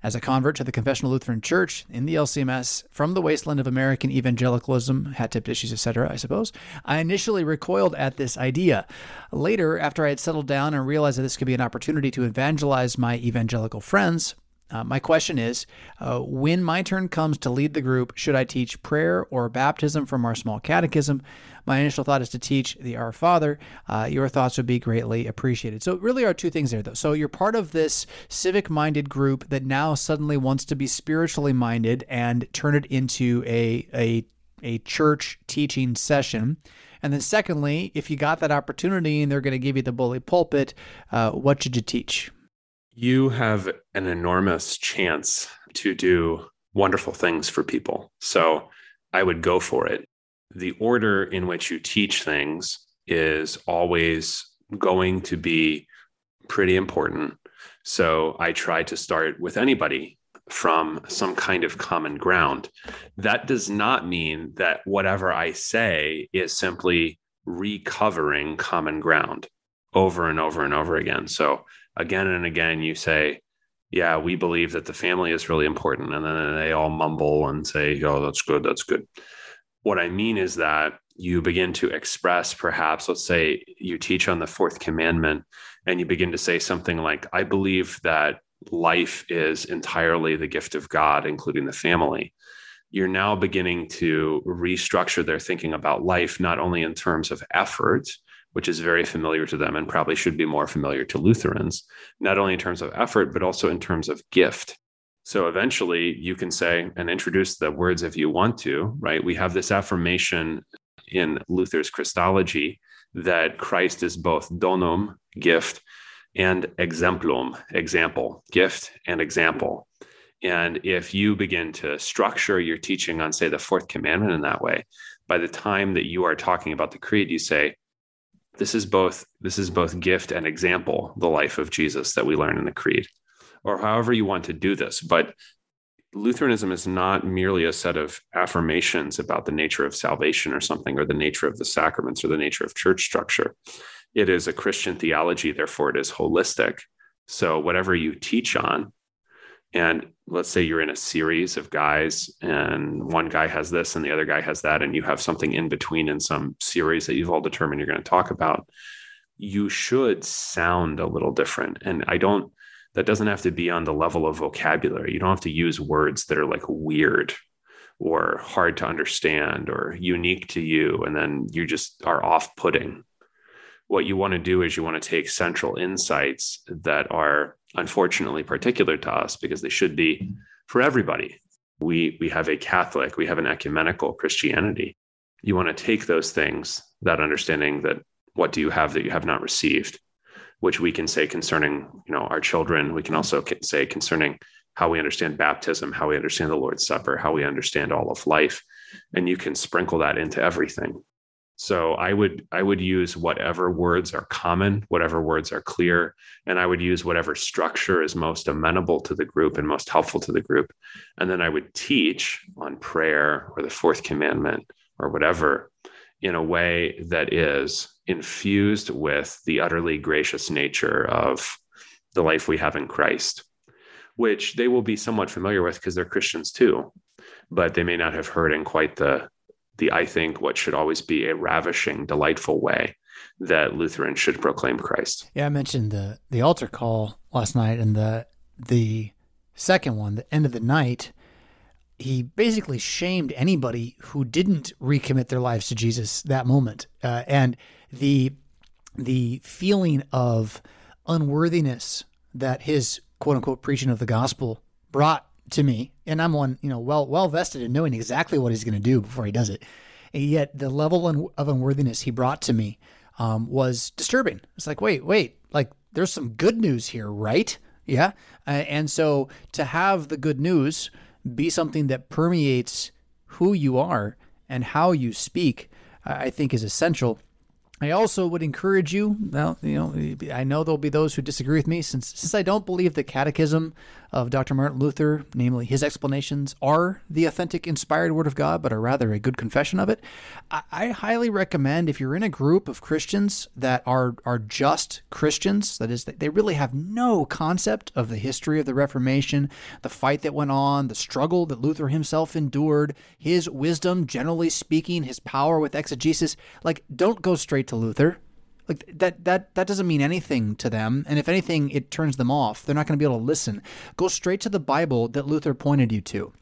As a convert to the Confessional Lutheran Church in the LCMS from the wasteland of American evangelicalism, hat tipped issues, etc., I suppose, I initially recoiled at this idea. Later, after I had settled down and realized that this could be an opportunity to evangelize my evangelical friends, uh, my question is uh, when my turn comes to lead the group, should I teach prayer or baptism from our small catechism? My initial thought is to teach the Our Father. Uh, your thoughts would be greatly appreciated. So, really are two things there, though. So, you're part of this civic minded group that now suddenly wants to be spiritually minded and turn it into a, a, a church teaching session. And then, secondly, if you got that opportunity and they're going to give you the bully pulpit, uh, what should you teach? you have an enormous chance to do wonderful things for people. So I would go for it. The order in which you teach things is always going to be pretty important. So I try to start with anybody from some kind of common ground. That does not mean that whatever I say is simply recovering common ground over and over and over again. So again and again you say, yeah, we believe that the family is really important. And then they all mumble and say, oh, that's good, that's good. What I mean is that you begin to express, perhaps, let's say you teach on the fourth commandment, and you begin to say something like, I believe that life is entirely the gift of God, including the family. You're now beginning to restructure their thinking about life, not only in terms of effort, which is very familiar to them and probably should be more familiar to Lutherans, not only in terms of effort, but also in terms of gift. So eventually you can say and introduce the words if you want to, right? We have this affirmation in Luther's Christology that Christ is both donum, gift, and exemplum, example, gift and example. And if you begin to structure your teaching on, say, the fourth commandment in that way, by the time that you are talking about the creed, you say, this is both this is both gift and example the life of jesus that we learn in the creed or however you want to do this but lutheranism is not merely a set of affirmations about the nature of salvation or something or the nature of the sacraments or the nature of church structure. It is a christian theology therefore it is holistic. So whatever you teach on and let's say you're in a series of guys and one guy has this and the other guy has that and you have something in between in some series that you've all determined you're going to talk about you should sound a little different. And i don't that doesn't have to be on the level of vocabulary you don't have to use words that are like weird or hard to understand or unique to you and then you just are off-putting what you want to do is you want to take central insights that are unfortunately particular to us because they should be for everybody. We we have a Catholic, we have an ecumenical Christianity. You want to take those things, that understanding that what do you have that you have not received? Which we can say concerning you know our children. We can also say concerning how we understand baptism how we understand the lord's supper how we understand all of life. And you can sprinkle that into everything. So i would i would use whatever words are common whatever words are clear and i would use whatever structure is most amenable to the group and most helpful to the group. And then i would teach on prayer or the fourth commandment or whatever in a way that is infused with the utterly gracious nature of the life we have in Christ, which they will be somewhat familiar with because they're Christians too, but they may not have heard in quite the the I think what should always be a ravishing, delightful way that Lutherans should proclaim Christ. Yeah, I mentioned the the altar call last night and the the second one, the end of the night he basically shamed anybody who didn't recommit their lives to Jesus that moment. Uh, and the the feeling of unworthiness that his quote unquote preaching of the gospel brought to me, and I'm one, you know, well well vested in knowing exactly what he's going to do before he does it. And yet the level of unworthiness he brought to me um, was disturbing. It's like, wait, wait, like there's some good news here, right? Yeah, uh, and so to have the good news be something that permeates who you are and how you speak, I think is essential. I also would encourage you. Well, you know, I know there'll be those who disagree with me, since since I don't believe the Catechism of Dr. Martin Luther, namely his explanations, are the authentic, inspired Word of God, but are rather a good confession of it. I, I highly recommend if you're in a group of Christians that are are just Christians, that is, they really have no concept of the history of the Reformation, the fight that went on, the struggle that Luther himself endured, his wisdom, generally speaking, his power with exegesis. Like, don't go straight to Luther like that that that doesn't mean anything to them and if anything it turns them off they're not going to be able to listen go straight to the bible that luther pointed you to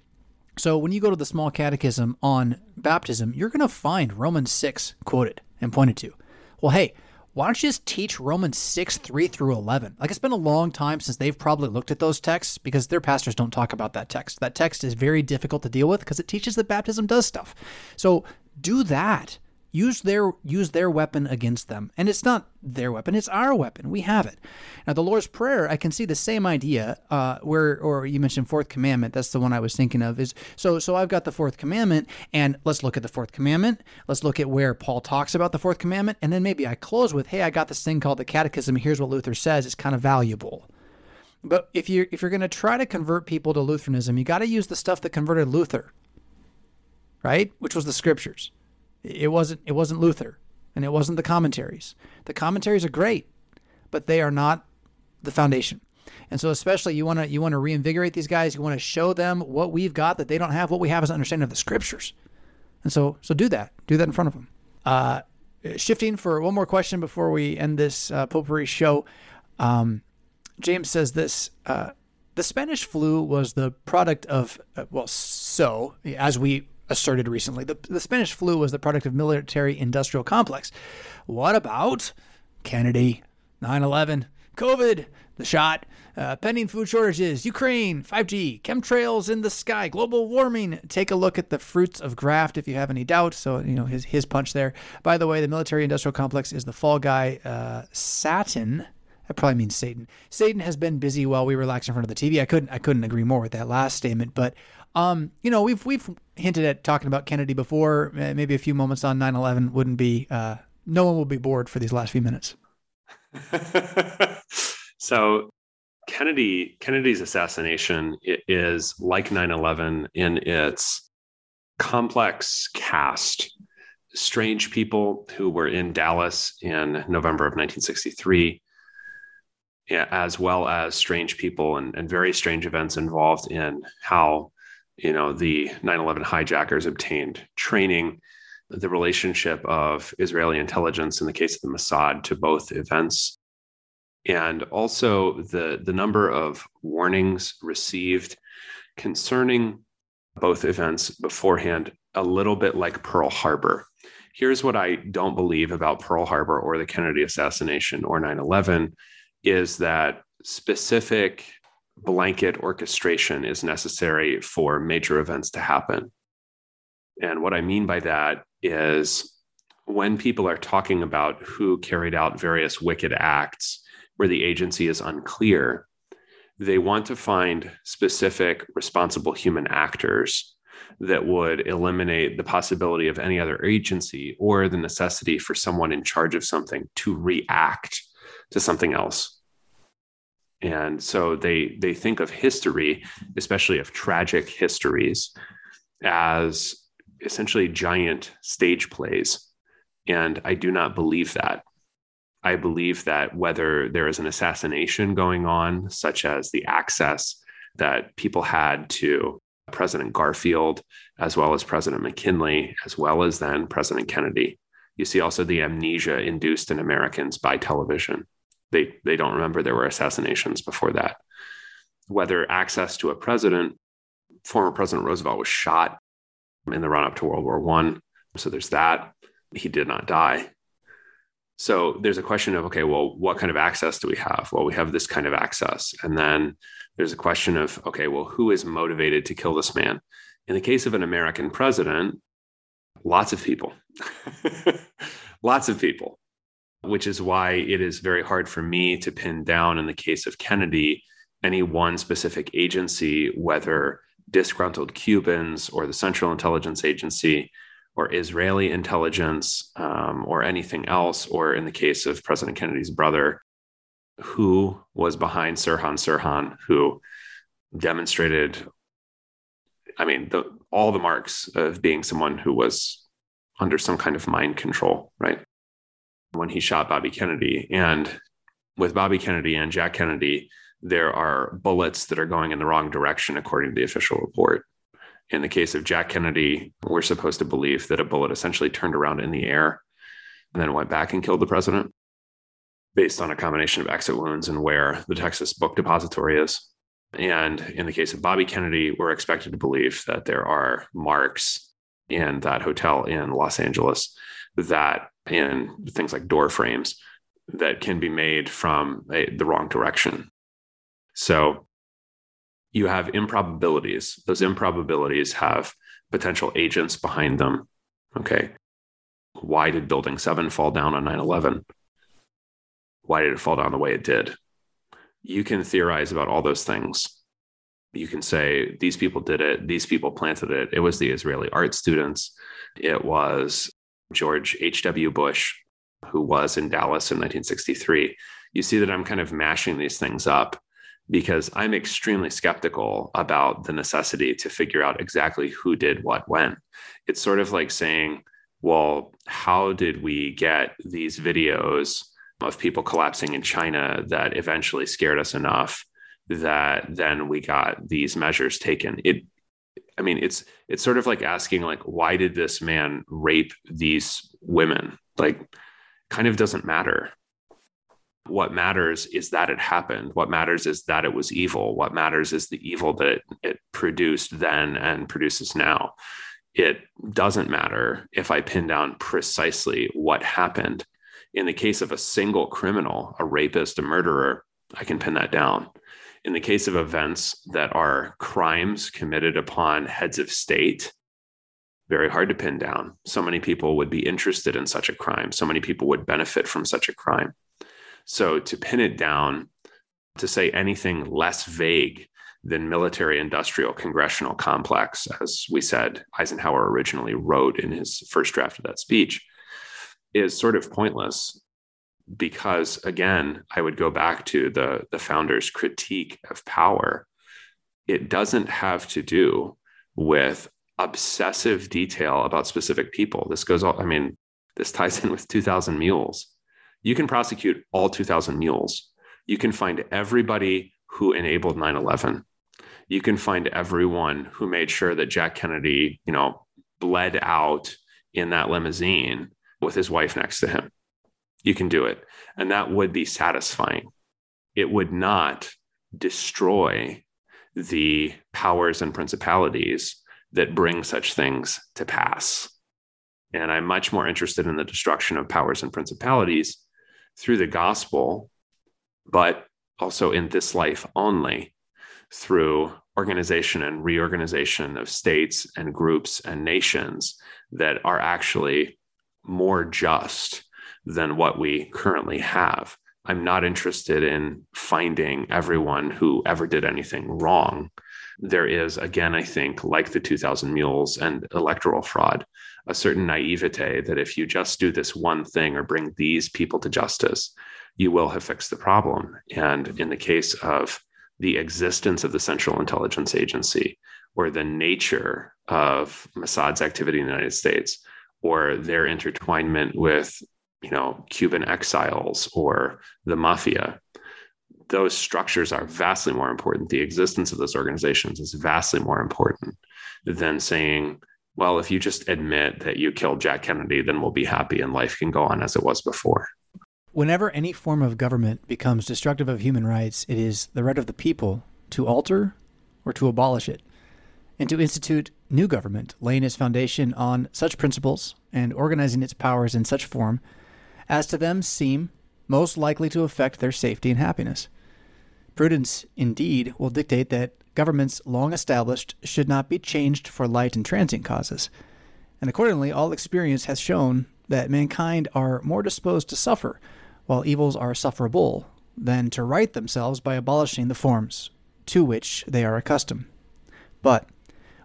so when you go to the small catechism on baptism you're going to find romans 6 quoted and pointed to well hey why don't you just teach Romans 6, 3 through 11? Like, it's been a long time since they've probably looked at those texts because their pastors don't talk about that text. That text is very difficult to deal with because it teaches that baptism does stuff. So, do that use their use their weapon against them. And it's not their weapon it's our weapon. We have it. Now the lord's prayer i can see the same idea uh, where or you mentioned fourth commandment. That's the one i was thinking of is so so i've got the fourth commandment and let's look at the fourth commandment. Let's look at where paul talks about the fourth commandment and then maybe i close with hey i got this thing called the catechism. Here's what luther says. It's kind of valuable. But if you're if you're going to try to convert people to lutheranism you got to use the stuff that converted luther right? Which was the scriptures it wasn't it wasn't Luther and it wasn't the commentaries. The commentaries are great, but they are not the foundation. And so especially you want to you want to reinvigorate these guys, you want to show them what we've got that they don't have. What we have is understanding of the scriptures. And so so do that. Do that in front of them. Uh, shifting for one more question before we end this uh, potpourri show. Um, James says this uh, the Spanish flu was the product of, uh, well, so as we asserted recently. The, the Spanish flu was the product of military industrial complex. What about Kennedy, 9 11, COVID, the shot, uh, pending food shortages, Ukraine, 5G, chemtrails in the sky, global warming. Take a look at the fruits of graft if you have any doubt. So, you know, his, his punch there. By the way, the military industrial complex is the fall guy, uh, Satin. That probably means Satan. Satan has been busy while we relax in front of the TV. I couldn't I couldn't agree more with that last statement. But um, you know, we've we've hinted at talking about Kennedy before. Maybe a few moments on 9/11 wouldn't be. Uh, no one will be bored for these last few minutes. [laughs] so, Kennedy Kennedy's assassination is like 9/11 in its complex cast. Strange people who were in Dallas in November of 1963 as well as strange people and, and, very strange events involved in how you know the 9-11 hijackers obtained training the relationship of israeli intelligence in the case of the mossad to both events and also the the number of warnings received concerning both events beforehand a little bit like pearl harbor. Here's what i don't believe about pearl harbor or the kennedy assassination or 9-11 is that specific blanket orchestration is necessary for major events to happen. And what I mean by that is when people are talking about who carried out various wicked acts where the agency is unclear, they want to find specific responsible human actors that would eliminate the possibility of any other agency or the necessity for someone in charge of something to react to something else. And so they they think of history, especially of tragic histories, as essentially giant stage plays. And I do not believe that. I believe that whether there is an assassination going on, such as the access that people had to President Garfield, as well as President McKinley, as well as then President Kennedy, you see also the amnesia induced in Americans by television. They, they don't remember there were assassinations before that. Whether access to a president, former President Roosevelt was shot in the run up to World War One. So there's that. He did not die. So there's a question of, okay, well, what kind of access do we have? Well, we have this kind of access. And then there's a question of, okay, well, who is motivated to kill this man? In the case of an American president, lots of people, [laughs] lots of people, which is why it is very hard for me to pin down in the case of Kennedy any one specific agency, whether disgruntled Cubans or the Central Intelligence Agency or Israeli intelligence um, or anything else, or in the case of President Kennedy's brother, who was behind Sirhan Sirhan, who demonstrated, I mean, the, all the marks of being someone who was under some kind of mind control, right? When he shot Bobby Kennedy. And with Bobby Kennedy and Jack Kennedy, there are bullets that are going in the wrong direction, according to the official report. In the case of Jack Kennedy, we're supposed to believe that a bullet essentially turned around in the air and then went back and killed the president based on a combination of exit wounds and where the Texas book depository is. And in the case of Bobby Kennedy, we're expected to believe that there are marks in that hotel in Los Angeles that in things like door frames that can be made from a, the wrong direction. So you have improbabilities. Those improbabilities have potential agents behind them. Okay. Why did Building 7 fall down on 9 11? Why did it fall down the way it did? You can theorize about all those things. You can say, these people did it, these people planted it. It was the Israeli art students, it was George H.W. Bush, who was in Dallas in 1963. You see that I'm kind of mashing these things up because I'm extremely skeptical about the necessity to figure out exactly who did what when. It's sort of like saying, well, how did we get these videos of people collapsing in China that eventually scared us enough that then we got these measures taken? It I mean, it's it's sort of like asking like why did this man rape these women? Like kind of doesn't matter what matters is that it happened. What matters is that it was evil. What matters is the evil that it produced then and produces now. It doesn't matter if I pin down precisely what happened. In the case of a single criminal, a rapist, a murderer, I can pin that down. In the case of events that are crimes committed upon heads of state, very hard to pin down. So many people would be interested in such a crime. So many people would benefit from such a crime so to pin it down, to say anything less vague than military industrial congressional complex, as we said, Eisenhower originally wrote in his first draft of that speech, is sort of pointless because again i would go back to the the founders critique of power it doesn't have to do with obsessive detail about specific people this goes all i mean this ties in with 2000 mules you can prosecute all 2,000 mules. You can find everybody who enabled 9 11. You can find everyone who made sure that Jack Kennedy, you know, bled out in that limousine with his wife next to him. You can do it. And that would be satisfying. It would not destroy the powers and principalities that bring such things to pass. And I'm much more interested in the destruction of powers and principalities through the gospel, but also in this life only through organization and reorganization of states and groups and nations that are actually more just than what we currently have. I'm not interested in finding everyone who ever did anything wrong. There is, again, I think, like the 2000 Mules and electoral fraud, a certain naivete that if you just do this one thing or bring these people to justice, you will have fixed the problem. And in the case of the existence of the Central Intelligence Agency or the nature of Mossad's activity in the United States or their intertwinement with you know Cuban exiles or the mafia those structures are vastly more important. The existence of those organizations is vastly more important than saying well if you just admit that you killed Jack Kennedy then we'll be happy and life can go on as it was before. Whenever any form of government becomes destructive of human rights, it is the right of the people to alter or to abolish it, and to institute new government, laying its foundation on such principles and organizing its powers in such form as to them seem most likely to affect their safety and happiness. Prudence, indeed, will dictate that governments long established should not be changed for light and transient causes, and accordingly, all experience has shown that mankind are more disposed to suffer while evils are sufferable, than to right themselves by abolishing the forms to which they are accustomed. But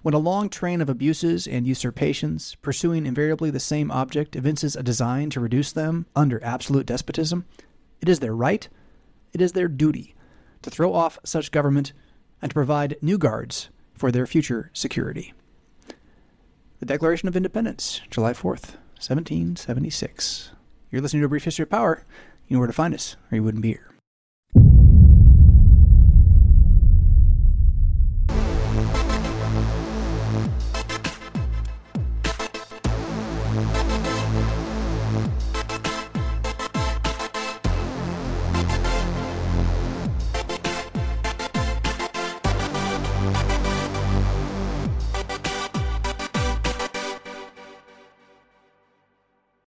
when a long train of abuses and usurpations, pursuing invariably the same object, evinces a design to reduce them under absolute despotism, it is their right, it is their duty, to throw off such government and to provide new guards for their future security. The Declaration of Independence, July 4th, 1776. You're listening to a brief history of power you know where to find us, or you wouldn't be here.